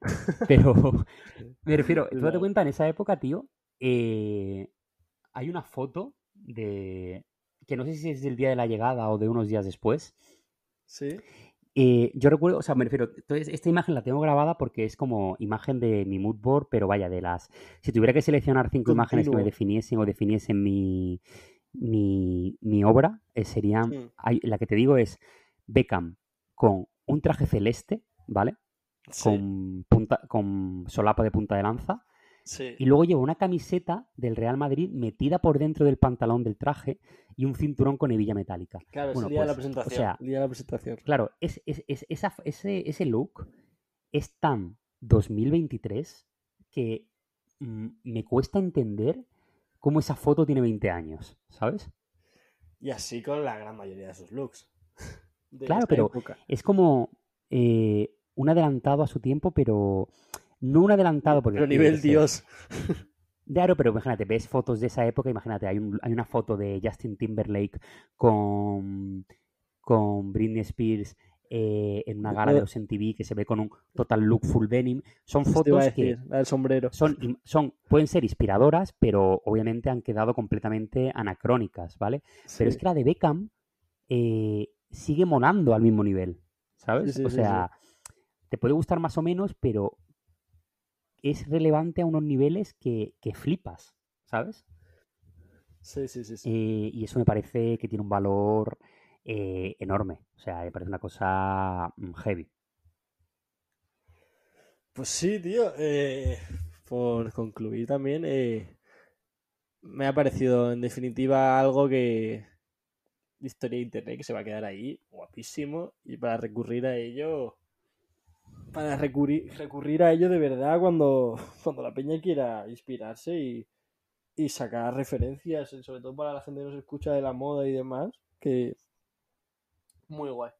[SPEAKER 1] <laughs> Pero <laughs> me refiero, tú date cuenta, en esa época, tío, eh, hay una foto de. que no sé si es del día de la llegada o de unos días después,
[SPEAKER 2] Sí.
[SPEAKER 1] Eh, yo recuerdo, o sea, me refiero, entonces esta imagen la tengo grabada porque es como imagen de mi mood board, pero vaya, de las... Si tuviera que seleccionar cinco imágenes que me definiesen o definiesen mi, mi, mi obra, eh, serían... Hay- la que te digo es Beckham con un traje celeste, ¿vale?
[SPEAKER 2] Sí,
[SPEAKER 1] Con, punta, con solapa de punta de lanza.
[SPEAKER 2] Sí.
[SPEAKER 1] Y luego lleva una camiseta del Real Madrid metida por dentro del pantalón del traje y un cinturón con hebilla metálica.
[SPEAKER 2] Claro,
[SPEAKER 1] bueno,
[SPEAKER 2] es el día de la
[SPEAKER 1] pues, o
[SPEAKER 2] presentación.
[SPEAKER 1] sea,
[SPEAKER 2] el día de la presentación.
[SPEAKER 1] Claro, es, es- es- esa- ese, ese look es tan 2023 que mm, me cuesta entender cómo esa foto tiene 20 años, ¿sabes?
[SPEAKER 2] Y así con la gran mayoría de sus looks. <laughs> De
[SPEAKER 1] Claro, pero
[SPEAKER 2] época.
[SPEAKER 1] Es como eh, un adelantado a su tiempo, pero no un adelantado porque...
[SPEAKER 2] Pero nivel Dios. <laughs>
[SPEAKER 1] Claro, pero imagínate, ves fotos de esa época, imagínate, hay, un- hay una foto de Justin Timberlake con, con Britney Spears eh, en una gala de los MTV que se ve con un total look full denim. Son fotos que
[SPEAKER 2] decir, la del sombrero.
[SPEAKER 1] son, son, pueden ser inspiradoras, pero obviamente han quedado completamente anacrónicas, ¿vale? Pero es que la de Beckham eh, sigue molando al mismo nivel, ¿sabes?
[SPEAKER 2] Sí, sí,
[SPEAKER 1] o sea, te puede gustar más o menos, pero es relevante a unos niveles que, que flipas, ¿sabes?
[SPEAKER 2] Sí, sí, sí. sí.
[SPEAKER 1] Eh, y eso me parece que tiene un valor eh, enorme. O sea, me parece una cosa mm, heavy.
[SPEAKER 2] Pues sí, tío. eh, por concluir también, me ha parecido en definitiva algo que historia de internet que se va a quedar ahí, guapísimo, y para recurrir a ello, para recurrir, recurrir a ello de verdad cuando, <laughs> cuando la peña quiera inspirarse y, y sacar referencias, sobre todo para la gente que nos escucha de la moda y demás, que muy guay.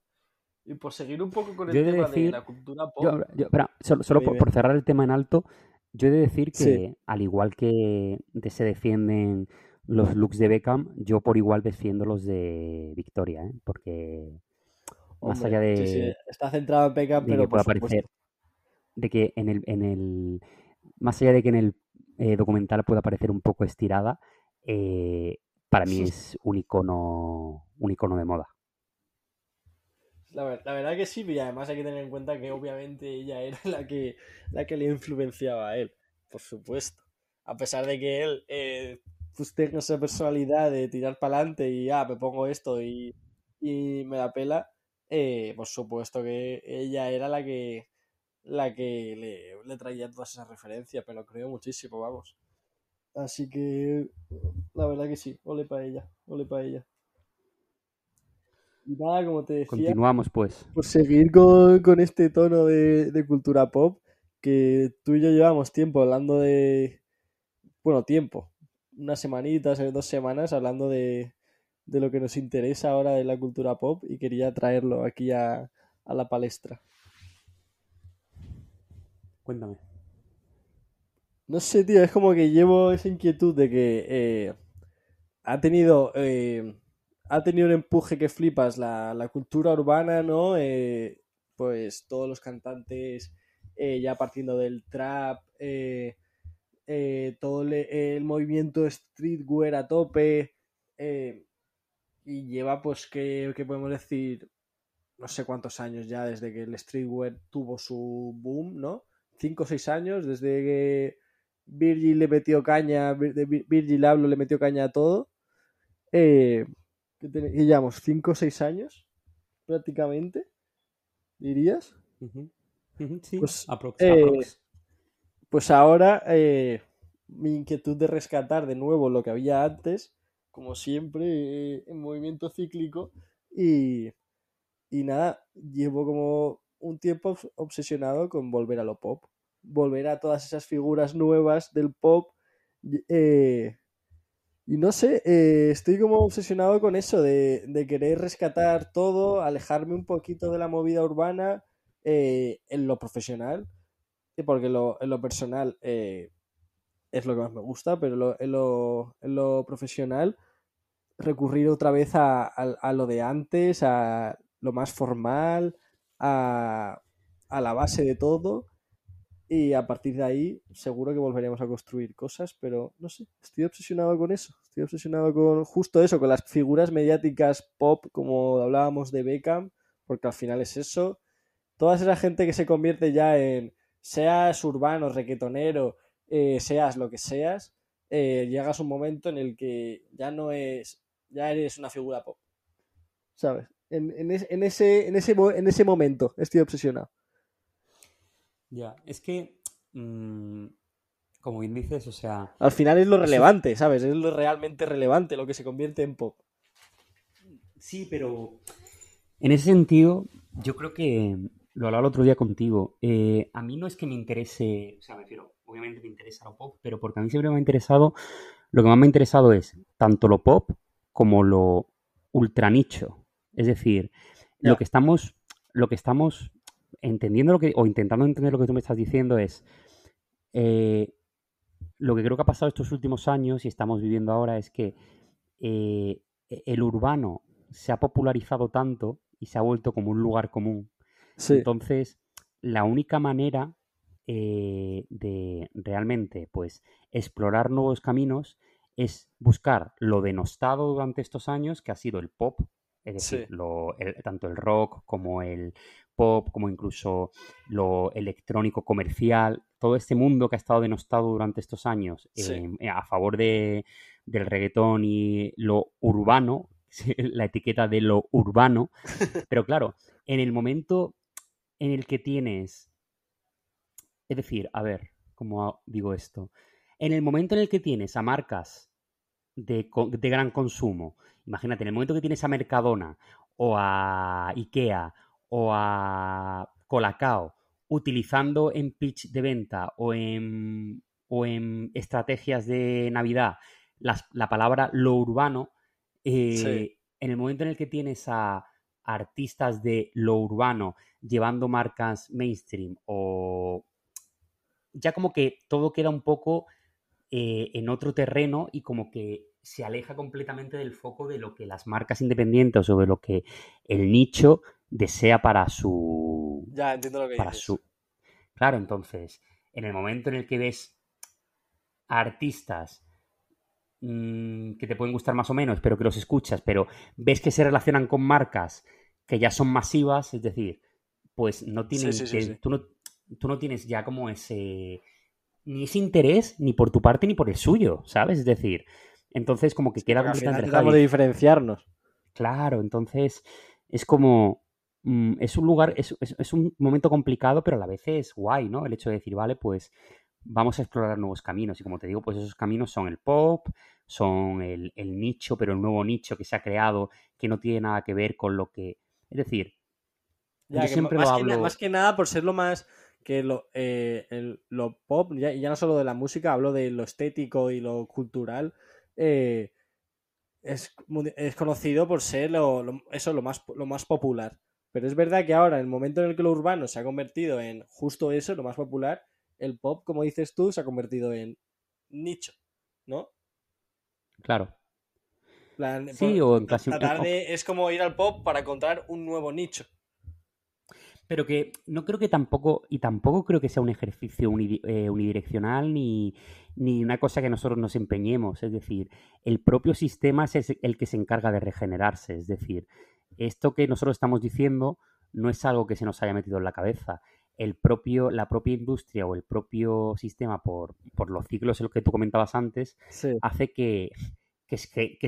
[SPEAKER 2] Y por seguir un poco con el
[SPEAKER 1] de
[SPEAKER 2] tema de la cultura pop,
[SPEAKER 1] Yo, yo- espera, solo, solo por, cerrar el tema en alto, yo he de decir que,
[SPEAKER 2] Sí.
[SPEAKER 1] al igual que se defienden los looks de Beckham, yo por igual defiendo los de Victoria, ¿eh? Porque más allá de,
[SPEAKER 2] sí, sí, está centrado en Beckham,
[SPEAKER 1] de
[SPEAKER 2] pero
[SPEAKER 1] que
[SPEAKER 2] por
[SPEAKER 1] aparecer, de que en el, en el, más allá de que en el eh, documental pueda parecer un poco estirada, eh, para mí es un icono, un icono de moda.
[SPEAKER 2] La, ver- la verdad que sí, y además hay que tener en cuenta que obviamente ella era la que, la que le influenciaba a él, por supuesto. A pesar de que él eh, pues tenga esa personalidad de tirar para adelante y ah, me pongo esto y, y me la pela, eh, por supuesto que ella era la que la que le, le traía todas esas referencias, me lo creo muchísimo, vamos. Así que la verdad que sí, ole para ella, ole para ella. Y nada, como te decía,
[SPEAKER 1] Continuamos, pues.
[SPEAKER 2] por seguir con, con este tono de, de cultura pop, que tú y yo llevamos tiempo hablando de. Bueno, tiempo. Unas semanitas, eh, dos semanas hablando de, de lo que nos interesa ahora de la cultura pop y quería traerlo aquí a, a la palestra.
[SPEAKER 1] Cuéntame.
[SPEAKER 2] No sé, tío, es como que llevo esa inquietud de que eh, ha tenido eh, ha tenido un empuje que flipas la, la cultura urbana, ¿no? Eh, pues todos los cantantes ya partiendo del trap, todo le- el movimiento streetwear a tope eh, y lleva pues que, podemos decir no sé cuántos años ya desde que el streetwear tuvo su boom, ¿no? Cinco o seis años desde que Virgil le metió caña, Virgil Abloh le metió caña a todo. Eh, que que llevamos 5 o 6 años, prácticamente, dirías.
[SPEAKER 1] Sí,
[SPEAKER 2] Pues,
[SPEAKER 1] aprox,
[SPEAKER 2] eh,
[SPEAKER 1] aprox.
[SPEAKER 2] Pues ahora eh, mi inquietud de rescatar de nuevo lo que había antes, como siempre, eh, en movimiento cíclico. Y, y nada, llevo como un tiempo obs- obsesionado con volver a lo pop. Volver a todas esas figuras nuevas del pop. y- eh, no sé, eh, estoy como obsesionado con eso, de, de querer rescatar todo, alejarme un poquito de la movida urbana en lo profesional porque lo- en lo personal es lo que más me gusta, pero en, lo, en lo profesional recurrir otra vez a, a- lo de antes, a lo más formal, a, a la base de todo. Y a partir de ahí seguro que volveremos a construir cosas, pero no sé, estoy obsesionado con eso. Estoy obsesionado con justo eso, con las figuras mediáticas pop, como hablábamos de Beckham, porque al final es eso. Toda esa gente que se convierte ya en, seas urbano, requetonero, eh, seas lo que seas, eh, llegas un momento en el que ya no es, ya eres una figura pop. ¿Sabes? En, en, ese, en, ese, en ese momento estoy obsesionado.
[SPEAKER 1] Ya, es que, mm, como bien dices, o sea...
[SPEAKER 2] Al final es lo relevante, ¿sabes? Es lo realmente relevante, lo que se convierte en pop.
[SPEAKER 1] Sí, pero en ese sentido, yo creo que lo hablaba el otro día contigo. Eh, a mí no es que me interese, o sea, me refiero, obviamente me interesa lo pop, pero porque a mí siempre me ha interesado, lo que más me ha interesado es tanto lo pop como lo ultra nicho. Es decir, lo que estamos, lo que estamos entendiendo lo que, o intentando entender lo que tú me estás diciendo es eh, lo que creo que ha pasado estos últimos años y estamos viviendo ahora es que eh, el urbano se ha popularizado tanto y se ha vuelto como un lugar común. Entonces, la única manera eh, de realmente pues explorar nuevos caminos es buscar lo denostado durante estos años, que ha sido el pop, es decir, tanto el rock como el pop, como incluso lo electrónico comercial, todo este mundo que ha estado denostado durante estos años em, a favor de, del reggaetón y lo urbano, <laughs> la etiqueta de lo urbano, <laughs> pero claro, en el momento en el que tienes, es decir, a ver, ¿cómo digo esto? En el momento en el que tienes a marcas de, de gran consumo, imagínate, en el momento que tienes a Mercadona o a Ikea o a Colacao utilizando en pitch de venta o en, o en estrategias de Navidad la palabra lo urbano, eh, en el momento en el que tienes a artistas de lo urbano llevando marcas mainstream o ya como que todo queda un poco eh, en otro terreno y como que se aleja completamente del foco de lo que las marcas independientes o de lo que el nicho desea para su.
[SPEAKER 2] Ya, entiendo lo que
[SPEAKER 1] para Su... Claro, entonces, en el momento en el que ves artistas mm, que te pueden gustar más o menos, pero que los escuchas, pero ves que se relacionan con marcas que ya son masivas, es decir, pues no tienen. tú, no, tú no tienes ya como ese. Ni ese interés, ni por tu parte, ni por el suyo, ¿sabes? Es decir, entonces como que queda
[SPEAKER 2] completamente. Tratamos de diferenciarnos.
[SPEAKER 1] Claro, entonces es como Mm, es un lugar, es, es, un momento complicado, pero a la vez es guay, ¿no? El hecho de decir, vale, pues vamos a explorar nuevos caminos. Y como te digo, pues esos caminos son el pop, son el, nicho, pero el nuevo nicho que se ha creado que no tiene nada que ver con lo que. Es decir,
[SPEAKER 2] yo siempre más, lo hablo... que, más que nada por ser lo más que lo, eh, lo pop, ya, ya no solo de la música, hablo de lo estético y lo cultural. Eh, es, es, conocido por ser lo, eso, lo más, lo más popular. Pero es verdad que ahora, en el momento en el que lo urbano se ha convertido en justo eso, lo más popular, el pop, como dices tú, se ha convertido en nicho, ¿no?
[SPEAKER 1] Claro. sí, o en casi
[SPEAKER 2] es como ir al pop para encontrar un nuevo nicho.
[SPEAKER 1] Pero que no creo que tampoco, y tampoco creo que sea un ejercicio eh, unidireccional ni, ni una cosa que nosotros nos empeñemos. Es decir, el propio sistema es el que se encarga de regenerarse. Es decir, esto que nosotros estamos diciendo no es algo que se nos haya metido en la cabeza. El propio, la propia industria o el propio sistema, por, los ciclos en los que tú comentabas antes, hace que, que,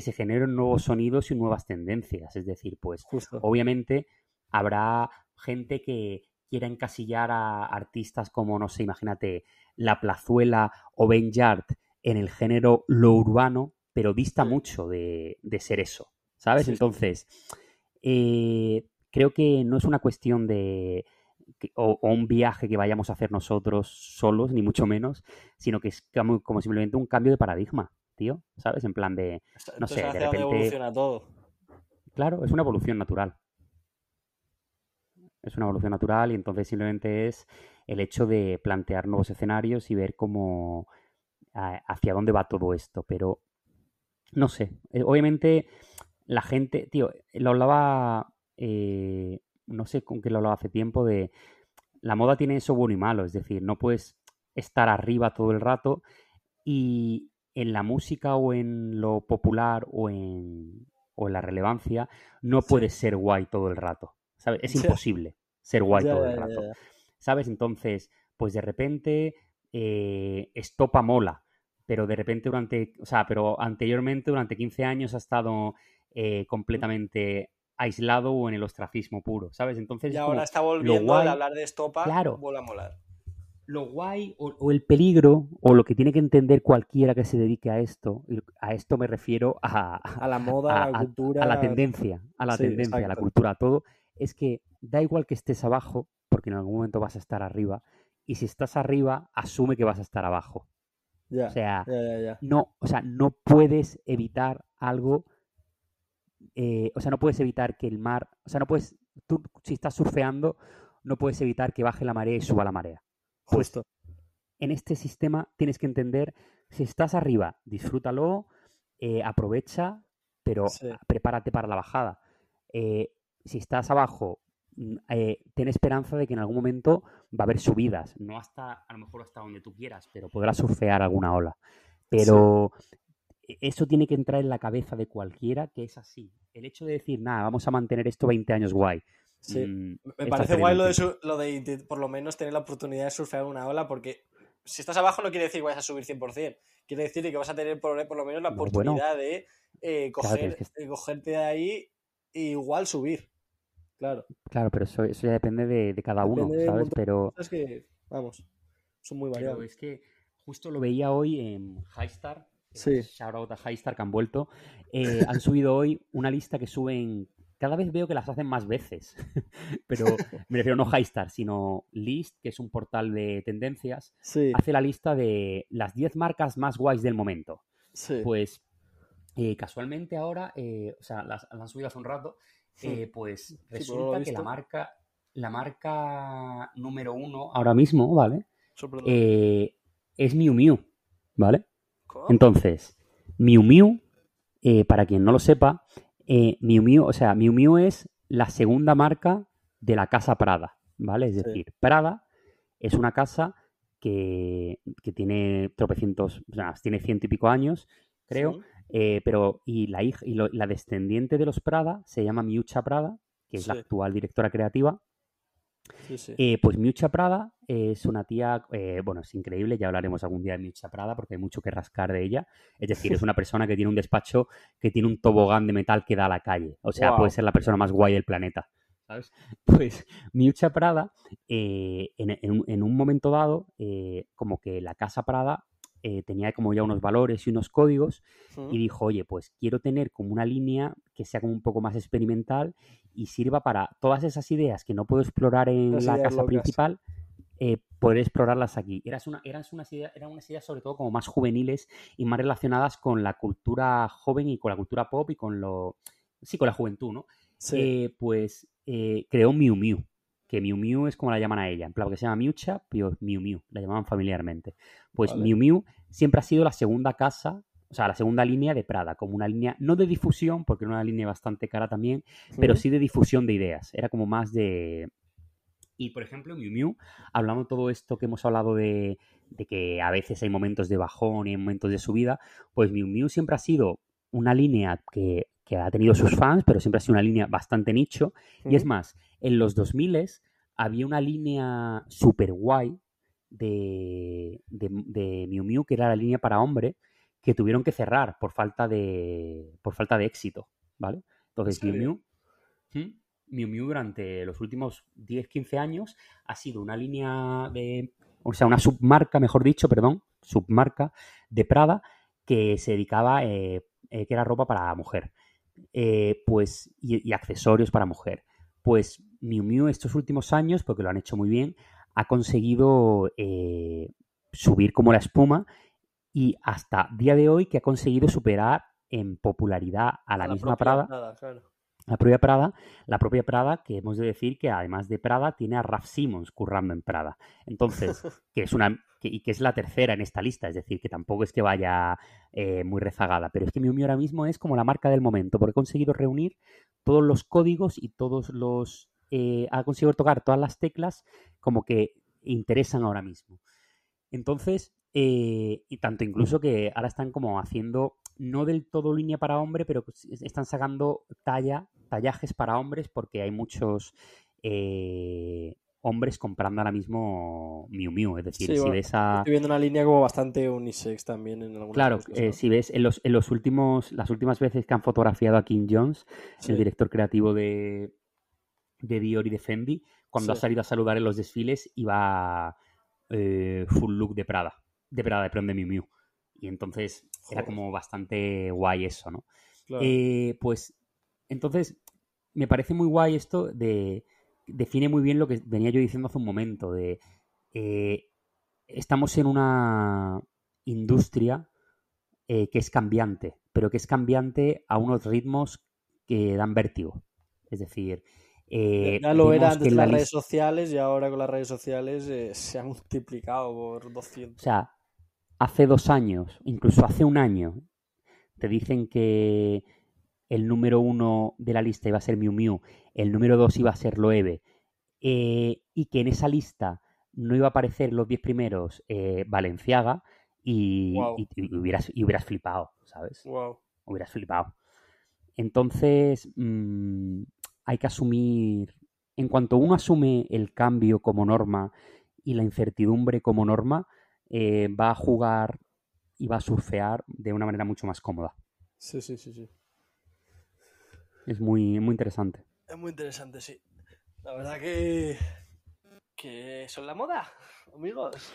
[SPEAKER 1] se generen nuevos sonidos y nuevas tendencias. Es decir, pues obviamente habrá gente que quiera encasillar a artistas como, no sé, imagínate, La Plazuela o Ben Yard en el género lo urbano, pero dista mucho de, ser eso, ¿sabes? Entonces, eh, creo que no es una cuestión de... O, un viaje que vayamos a hacer nosotros solos, ni mucho menos, sino que es como, simplemente un cambio de paradigma, tío, ¿sabes? En plan de, no sé, de repente...
[SPEAKER 2] evoluciona todo.
[SPEAKER 1] Claro, es una evolución natural. Es una evolución natural y entonces simplemente es el hecho de plantear nuevos escenarios y ver cómo, hacia dónde va todo esto. Pero, no sé, eh, obviamente la gente, tío, lo hablaba, eh, no sé con qué lo hablaba hace tiempo, de la moda tiene eso bueno y malo, es decir, no puedes estar arriba todo el rato y en la música o en lo popular o en, o en la relevancia no puedes ser guay todo el rato, ¿sabes? Es imposible ser guay todo el rato. ¿Sabes? Entonces, pues de repente eh, Estopa mola, pero de repente durante, o sea, pero anteriormente durante 15 años ha estado eh, completamente aislado o en el ostracismo puro, ¿sabes? Entonces
[SPEAKER 2] Y
[SPEAKER 1] es
[SPEAKER 2] ahora está volviendo
[SPEAKER 1] guay-
[SPEAKER 2] de hablar de estopa,
[SPEAKER 1] Claro.
[SPEAKER 2] vuelve a molar.
[SPEAKER 1] lo guay o, o el peligro o lo que tiene que entender cualquiera que se dedique a esto, y a esto me refiero a,
[SPEAKER 2] A la moda,
[SPEAKER 1] a,
[SPEAKER 2] a la
[SPEAKER 1] a-
[SPEAKER 2] cultura.
[SPEAKER 1] a la tendencia, a la
[SPEAKER 2] Sí,
[SPEAKER 1] tendencia, a la cultura, a todo, es que da igual que estés abajo, porque en algún momento vas a estar arriba, y si estás arriba, asume que vas a estar abajo.
[SPEAKER 2] Ya,
[SPEAKER 1] O sea, no, o sea, no puedes evitar algo, eh, o sea, no puedes evitar que el mar, o sea, no puedes, tú si estás surfeando, no puedes evitar que baje la marea y suba la marea. Pues
[SPEAKER 2] Justo.
[SPEAKER 1] en este sistema tienes que entender, si estás arriba, disfrútalo, eh, aprovecha, pero
[SPEAKER 2] Sí.
[SPEAKER 1] prepárate para la bajada. Eh, si estás abajo, mm, eh, ten esperanza de que en algún momento va a haber subidas, no hasta, a lo mejor hasta donde tú quieras, pero podrás surfear alguna ola. Pero eso tiene que entrar en la cabeza de cualquiera que es así. El hecho de decir, nada, vamos a mantener esto 20 años guay.
[SPEAKER 2] Sí.
[SPEAKER 1] mm,
[SPEAKER 2] Me parece guay lo de, su- lo de por lo menos tener la oportunidad de surfear una ola, porque si estás abajo no quiere decir que vayas a subir 100%. Quiere decir que vas a tener por, por lo menos la
[SPEAKER 1] bueno.
[SPEAKER 2] oportunidad de eh,
[SPEAKER 1] Claro,
[SPEAKER 2] coger,
[SPEAKER 1] que-
[SPEAKER 2] eh, cogerte de ahí e igual subir. Claro.
[SPEAKER 1] Claro, pero eso, eso ya depende de, de cada uno,
[SPEAKER 2] de
[SPEAKER 1] ¿sabes? Pero,
[SPEAKER 2] Es que, vamos, son muy
[SPEAKER 1] pero
[SPEAKER 2] variables.
[SPEAKER 1] es que justo lo veía hoy en Highstar.
[SPEAKER 2] Sí.
[SPEAKER 1] Shout out a Highstar que han vuelto. Eh, han subido hoy una lista que suben. Cada vez veo que las hacen más veces. <laughs> Pero me refiero no Highstar, sino List, que es un portal de tendencias.
[SPEAKER 2] Sí,
[SPEAKER 1] Hace la lista de las 10 marcas más guays del momento.
[SPEAKER 2] sí.
[SPEAKER 1] Pues eh, casualmente ahora, eh, o sea, las, las han subido hace un rato, eh, pues
[SPEAKER 2] he
[SPEAKER 1] resulta que la marca, la marca número uno ahora mismo, ¿vale? Eh, es Miu Miu, ¿vale? Entonces, Miu Miu, eh, para quien no lo sepa, Miu Miu, o sea, Miu Miu es la segunda marca de la casa Prada, ¿vale? Es
[SPEAKER 2] Sí.
[SPEAKER 1] decir, Prada es una casa que, que tiene tropecientos, o sea, tiene ciento y pico años, creo,
[SPEAKER 2] Sí.
[SPEAKER 1] Eh, pero y la hija y lo- la descendiente de los Prada se llama Miucha Prada, que es la actual directora creativa.
[SPEAKER 2] Sí, sí.
[SPEAKER 1] Eh, pues Miucha Prada es una tía, eh, bueno, es increíble, ya hablaremos algún día de Miucha Prada porque hay mucho que rascar de ella. Es decir, es <laughs> una persona que tiene un despacho que tiene un tobogán de metal que da a la calle. O sea, puede ser la persona más guay del planeta. ¿Sabes? <laughs> Pues Miucha Prada, eh, en, en un- en un momento dado, como que la casa Prada eh, tenía como ya unos valores y unos códigos y dijo, oye, pues quiero tener como una línea que sea como un poco más experimental y sirva para todas esas ideas que no puedo explorar en
[SPEAKER 2] Las
[SPEAKER 1] la casa
[SPEAKER 2] locas.
[SPEAKER 1] principal, eh, poder explorarlas aquí. Eran, una, eran, unas ideas, eran unas ideas sobre todo como más juveniles y más relacionadas con la cultura joven y con la cultura pop y con lo... Sí, con la juventud, ¿no?
[SPEAKER 2] Sí.
[SPEAKER 1] Eh, pues creó Miu Miu, que Miu Miu es como la llaman a ella, en plan que se llama Miucha, pero Miu Miu, la llamaban familiarmente. Pues
[SPEAKER 2] Vale.
[SPEAKER 1] Miu Miu siempre ha sido la segunda casa, o sea, la segunda línea de Prada, como una línea, no de difusión, porque era una línea bastante cara también, pero sí de difusión de ideas. Era como más de. Y por ejemplo, Miu Miu, hablando todo esto que hemos hablado de, de que a veces hay momentos de bajón y hay momentos de subida, pues Miu Miu siempre ha sido una línea que, que ha tenido sus fans, pero siempre ha sido una línea bastante nicho. Y es más, en los 2000 había una línea super guay de, de, de Miu Miu, que era la línea para hombre, que tuvieron que cerrar por falta de, por falta de éxito, ¿vale? Entonces, Miu
[SPEAKER 2] serio?
[SPEAKER 1] Miu, ¿Mm? Miu Miu durante los últimos 10-15 años ha sido una línea de, o sea, una submarca, mejor dicho, perdón, submarca de Prada que se dedicaba, eh, eh, que era ropa para mujer, eh, pues, y, y accesorios para mujer. Pues Miu Miu estos últimos años, porque lo han hecho muy bien, ha conseguido eh, subir como la espuma y hasta día de hoy que ha conseguido superar en popularidad a la misma Prada,
[SPEAKER 2] claro.
[SPEAKER 1] La propia Prada, la propia Prada, que hemos de decir que además de Prada tiene a Raf Simons currando en Prada. Entonces, <laughs> que es una que- y que es la tercera en esta lista, es decir, que tampoco es que vaya eh, muy rezagada, pero es que Miu Miu ahora mismo es como la marca del momento, porque ha conseguido reunir todos los códigos y todos los eh, ha conseguido tocar todas las teclas como que interesan ahora mismo. Entonces, eh, y tanto incluso que ahora están como haciendo no del todo línea para hombre, pero están sacando talla, tallajes para hombres porque hay muchos eh, hombres comprando ahora mismo Miu Miu. Es decir, si ves a.
[SPEAKER 2] Estoy viendo una línea como bastante unisex también en algunos
[SPEAKER 1] Claro, eh, si ves en los, en los últimos, las últimas veces que han fotografiado a King Jones, el director creativo de, de Dior y de Fendi, cuando ha salido a saludar en los desfiles, iba eh, full look de Prada. De Prada, de perdón, de Miu Miu. Y entonces era como bastante guay eso, ¿no? Eh, pues entonces me parece muy guay esto de define muy bien lo que venía yo diciendo hace un momento, de eh, estamos en una industria eh, que es cambiante, pero que es cambiante a unos ritmos que dan vértigo. Es decir,
[SPEAKER 2] eh, ya lo era antes las redes sociales y ahora con las redes sociales se ha multiplicado por 200.
[SPEAKER 1] O sea, hace dos años, incluso hace un año, te dicen que el número uno de la lista iba a ser Miu Miu, el número dos iba a ser Loewe, eh, y que en esa lista no iba a aparecer los diez primeros eh, Valenciaga y, hubieras, y hubieras flipado, ¿sabes? Hubieras flipado. Entonces, mm, hay que asumir, en cuanto uno asume el cambio como norma y la incertidumbre como norma, eh, va a jugar y va a surfear de una manera mucho más cómoda.
[SPEAKER 2] Sí, sí, sí, sí.
[SPEAKER 1] Es muy, muy interesante.
[SPEAKER 2] Es muy interesante, sí. La verdad que. que son la moda, amigos.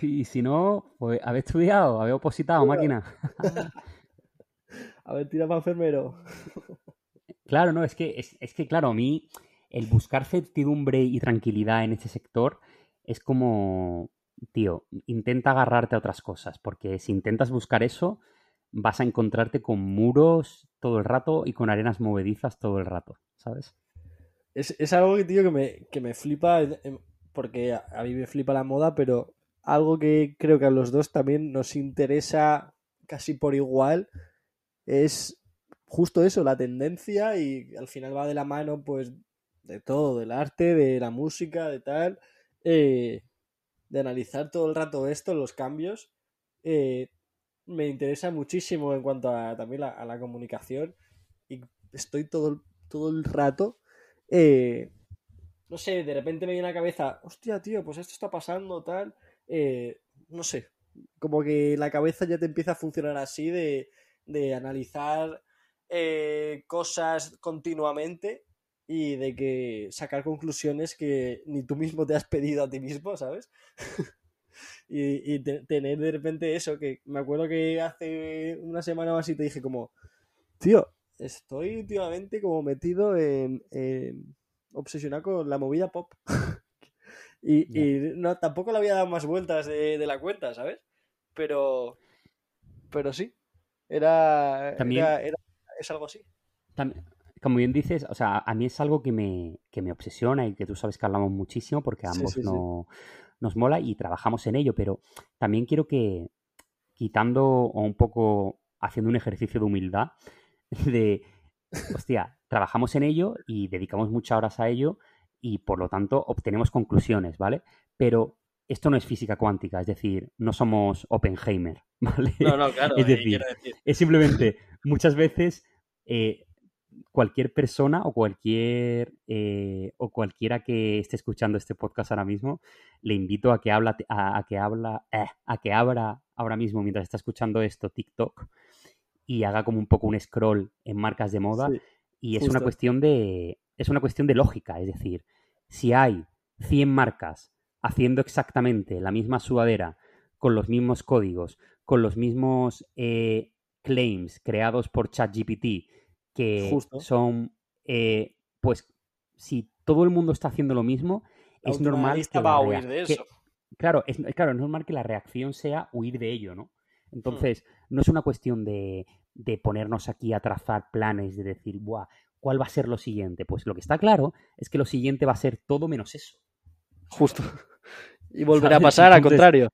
[SPEAKER 1] Y si no, pues haber estudiado, haber opositado, máquina. <laughs>
[SPEAKER 2] haber tirado para enfermero.
[SPEAKER 1] Claro, no, es que, es, es que, claro, a mí el buscar certidumbre y tranquilidad en ese sector es como, tío, intenta agarrarte a otras cosas, porque si intentas buscar eso, vas a encontrarte con muros todo el rato y con arenas movedizas todo el rato, ¿sabes?
[SPEAKER 2] Es, algo que, tío, que me, que me flipa, porque a, mí me flipa la moda, pero algo que creo que a los dos también nos interesa casi por igual es justo eso, la tendencia y al final va de la mano pues de todo, del arte, de la música, de tal, eh, de analizar todo el rato esto, los cambios. Eh, me interesa muchísimo en cuanto a también a la comunicación y estoy todo, todo el rato, eh, no sé, de repente me viene la cabeza, hostia, tío, pues esto está pasando, tal, eh, no sé, como que la cabeza ya te empieza a funcionar así de, de analizar cosas continuamente y de que sacar conclusiones que ni tú mismo te has pedido a ti mismo, ¿sabes? <laughs> y, tener de repente eso, que me acuerdo que hace una semana o así te dije como, tío, estoy últimamente como metido en, obsesionado con la movida pop. <laughs> y, no, tampoco le había dado más vueltas de, la cuenta, ¿sabes? Pero, pero sí, era, es algo así.
[SPEAKER 1] Como bien dices, o sea, a mí es algo que me, que me obsesiona y que tú sabes que hablamos muchísimo porque ambos no, nos mola y trabajamos en ello, pero también quiero que, quitando o un poco haciendo un ejercicio de humildad, <laughs> de, hostia, trabajamos en ello y dedicamos muchas horas a ello y por lo tanto obtenemos conclusiones, ¿vale? Pero esto no es física cuántica, es decir, no somos Oppenheimer, <laughs> ¿vale?
[SPEAKER 2] No, no, claro.
[SPEAKER 1] es decir, es simplemente muchas veces eh, cualquier persona o cualquier eh, o cualquiera que esté escuchando este podcast ahora mismo, le invito a que habla a, que habla eh, a que abra ahora mismo mientras está escuchando esto TikTok y haga como un poco un scroll en marcas de moda. y es una cuestión de. Es una cuestión de lógica. Es decir, si hay 100 marcas haciendo exactamente la misma sudadera, con los mismos códigos, con los mismos eh, claims creados por ChatGPT, que son. Eh, pues si todo el mundo está haciendo lo mismo, es normal
[SPEAKER 2] que, va a huir de eso.
[SPEAKER 1] claro, es, claro, es normal que la reacción sea huir de ello, ¿no? Entonces, no es una cuestión de, ponernos aquí a trazar planes, de decir, Buah, ¿cuál va a ser lo siguiente? Pues lo que está claro es que lo siguiente va a ser todo menos eso.
[SPEAKER 2] Justo. <laughs> Y volverá a pasar, al contrario.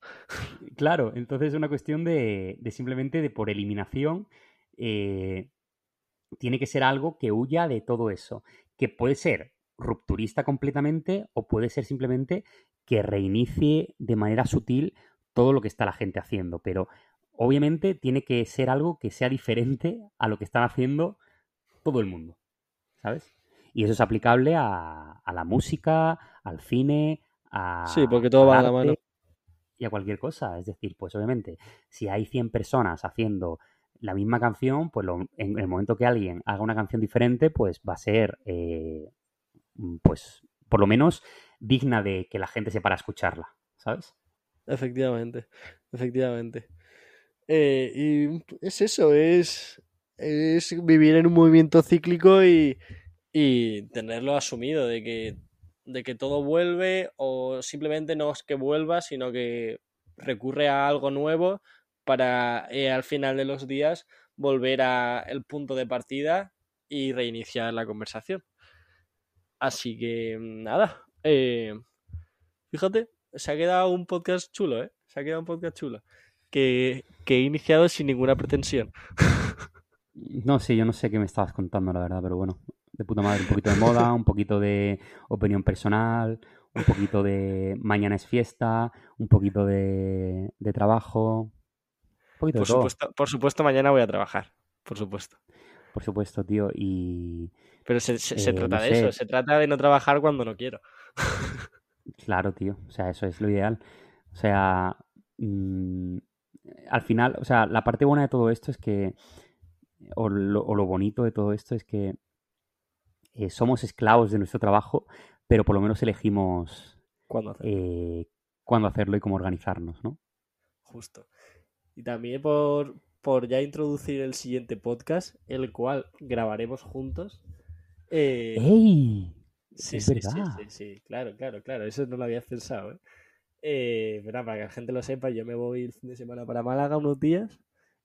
[SPEAKER 1] Claro, entonces es una cuestión de, simplemente de por eliminación. Eh, tiene que ser algo que huya de todo eso. Que puede ser rupturista completamente o puede ser simplemente que reinicie de manera sutil todo lo que está la gente haciendo. Pero obviamente tiene que ser algo que sea diferente a lo que están haciendo todo el mundo, ¿sabes? Y eso es aplicable a, a la música, al cine, a...
[SPEAKER 2] Sí, porque todo va a la mano.
[SPEAKER 1] Y a cualquier cosa. Es decir, pues obviamente, si hay 100 personas haciendo la misma canción, pues lo- en el momento que alguien haga una canción diferente, pues va a ser, eh, mm, pues, por lo menos digna de que la gente se para a escucharla, ¿sabes?
[SPEAKER 2] Efectivamente, efectivamente. Eh, y es eso, es, es vivir en un movimiento cíclico y, y tenerlo asumido de que, de que todo vuelve o simplemente no es que vuelva, sino que recurre a algo nuevo para eh, al final de los días volver a el punto de partida y reiniciar la conversación. Así que nada, eh, fíjate, se ha quedado un podcast chulo, ¿eh? Se ha quedado un podcast chulo. Que, que he iniciado sin ninguna pretensión. <laughs>
[SPEAKER 1] No sé, yo no sé qué me estabas contando, la verdad, pero bueno, de puta madre, un poquito de moda, un poquito de opinión personal, un poquito de mañana es fiesta, un poquito de, trabajo, poquito
[SPEAKER 2] Por
[SPEAKER 1] de todo,
[SPEAKER 2] supuesto, por supuesto, mañana voy a trabajar. Por supuesto.
[SPEAKER 1] por supuesto, tío, y
[SPEAKER 2] Pero se, se- se
[SPEAKER 1] Eh,
[SPEAKER 2] trata
[SPEAKER 1] no
[SPEAKER 2] de eso. Se trata de no trabajar cuando no quiero. <laughs>
[SPEAKER 1] claro, tío, o sea, eso es lo ideal. O sea, mm, al final, o sea, la parte buena de todo esto es que, o lo, o lo bonito de todo esto es que eh, somos esclavos de nuestro trabajo, pero por lo menos elegimos
[SPEAKER 2] hacer.
[SPEAKER 1] eh, cuándo hacerlo y cómo organizarnos, ¿no?
[SPEAKER 2] Justo. Y también por, por ya introducir el siguiente podcast, el cual grabaremos juntos. Eh,
[SPEAKER 1] ¡Ey!
[SPEAKER 2] Sí,
[SPEAKER 1] Es
[SPEAKER 2] sí, sí,
[SPEAKER 1] verdad.
[SPEAKER 2] sí, sí, claro, claro, claro, eso no lo había pensado, ¿eh? Eh, verá, para que la gente lo sepa, yo me voy el fin de semana para Málaga unos días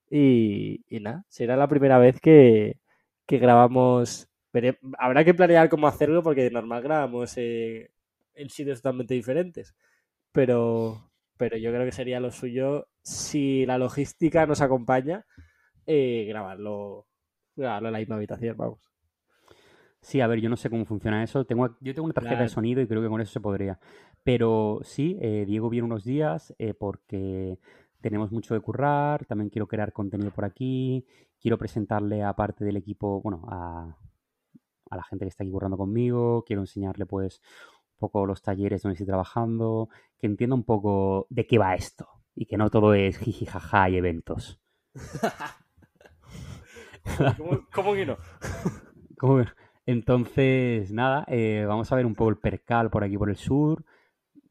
[SPEAKER 2] y, y nada, será la primera vez que, que grabamos. Habrá que planear cómo hacerlo porque de normal grabamos eh, en sitios totalmente diferentes, pero, pero yo creo que sería lo suyo si la logística nos acompaña, eh, grabarlo, grabarlo en la misma habitación, vamos.
[SPEAKER 1] Sí, a ver, yo no sé cómo funciona eso. Tengo, yo tengo una tarjeta de sonido y creo que con eso se podría. Pero sí, eh, Diego viene unos días eh, porque tenemos mucho de currar. También quiero crear contenido por aquí. Quiero presentarle a parte del equipo, bueno, a, a la gente que está aquí currando conmigo. Quiero enseñarle, pues, un poco los talleres donde estoy trabajando. Que entienda un poco de qué va esto. Y que no todo es jiji, jaja y eventos. <laughs>
[SPEAKER 2] ¿Cómo, <laughs> cómo que no?
[SPEAKER 1] Entonces, nada, eh, vamos a ver un poco el percal por aquí por el sur.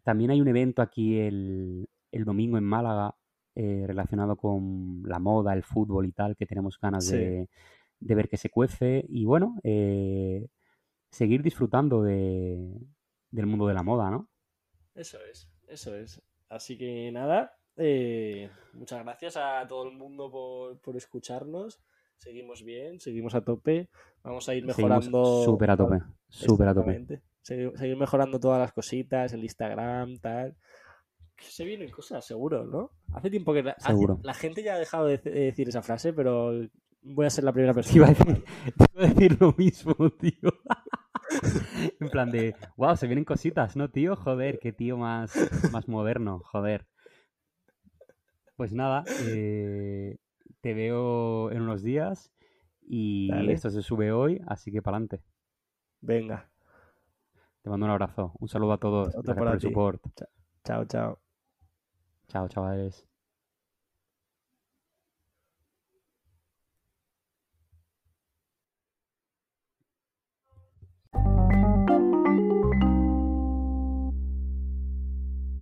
[SPEAKER 1] También hay un evento aquí el, el domingo en Málaga eh, relacionado con la moda, el fútbol y tal, que tenemos ganas
[SPEAKER 2] Sí.
[SPEAKER 1] de, de ver que se cuece. Y bueno, eh, seguir disfrutando de, del mundo de la moda, ¿no?
[SPEAKER 2] Eso es, eso es. Así que nada, eh, muchas gracias a todo el mundo por, por escucharnos. Seguimos bien, seguimos a tope. Vamos a ir mejorando.
[SPEAKER 1] súper a tope, súper a tope.
[SPEAKER 2] Seguir mejorando todas las cositas, el Instagram, tal. Se vienen cosas, seguro, ¿no? Hace tiempo que la, hace- la gente ya ha dejado de, de decir esa frase, pero voy a ser la primera <laughs>
[SPEAKER 1] Te iba
[SPEAKER 2] persona.
[SPEAKER 1] a decir, te iba a decir lo mismo, tío. <laughs> En plan de, wow, se vienen cositas, ¿no, tío? Joder, qué tío más, más moderno, joder. Pues nada, eh, te veo en unos días y
[SPEAKER 2] Dale.
[SPEAKER 1] esto se sube hoy, así que para adelante.
[SPEAKER 2] Venga,
[SPEAKER 1] Te mando un abrazo, un saludo a todos,
[SPEAKER 2] Otro
[SPEAKER 1] gracias
[SPEAKER 2] para
[SPEAKER 1] por el support.
[SPEAKER 2] chao, chao.
[SPEAKER 1] Chao, chavales.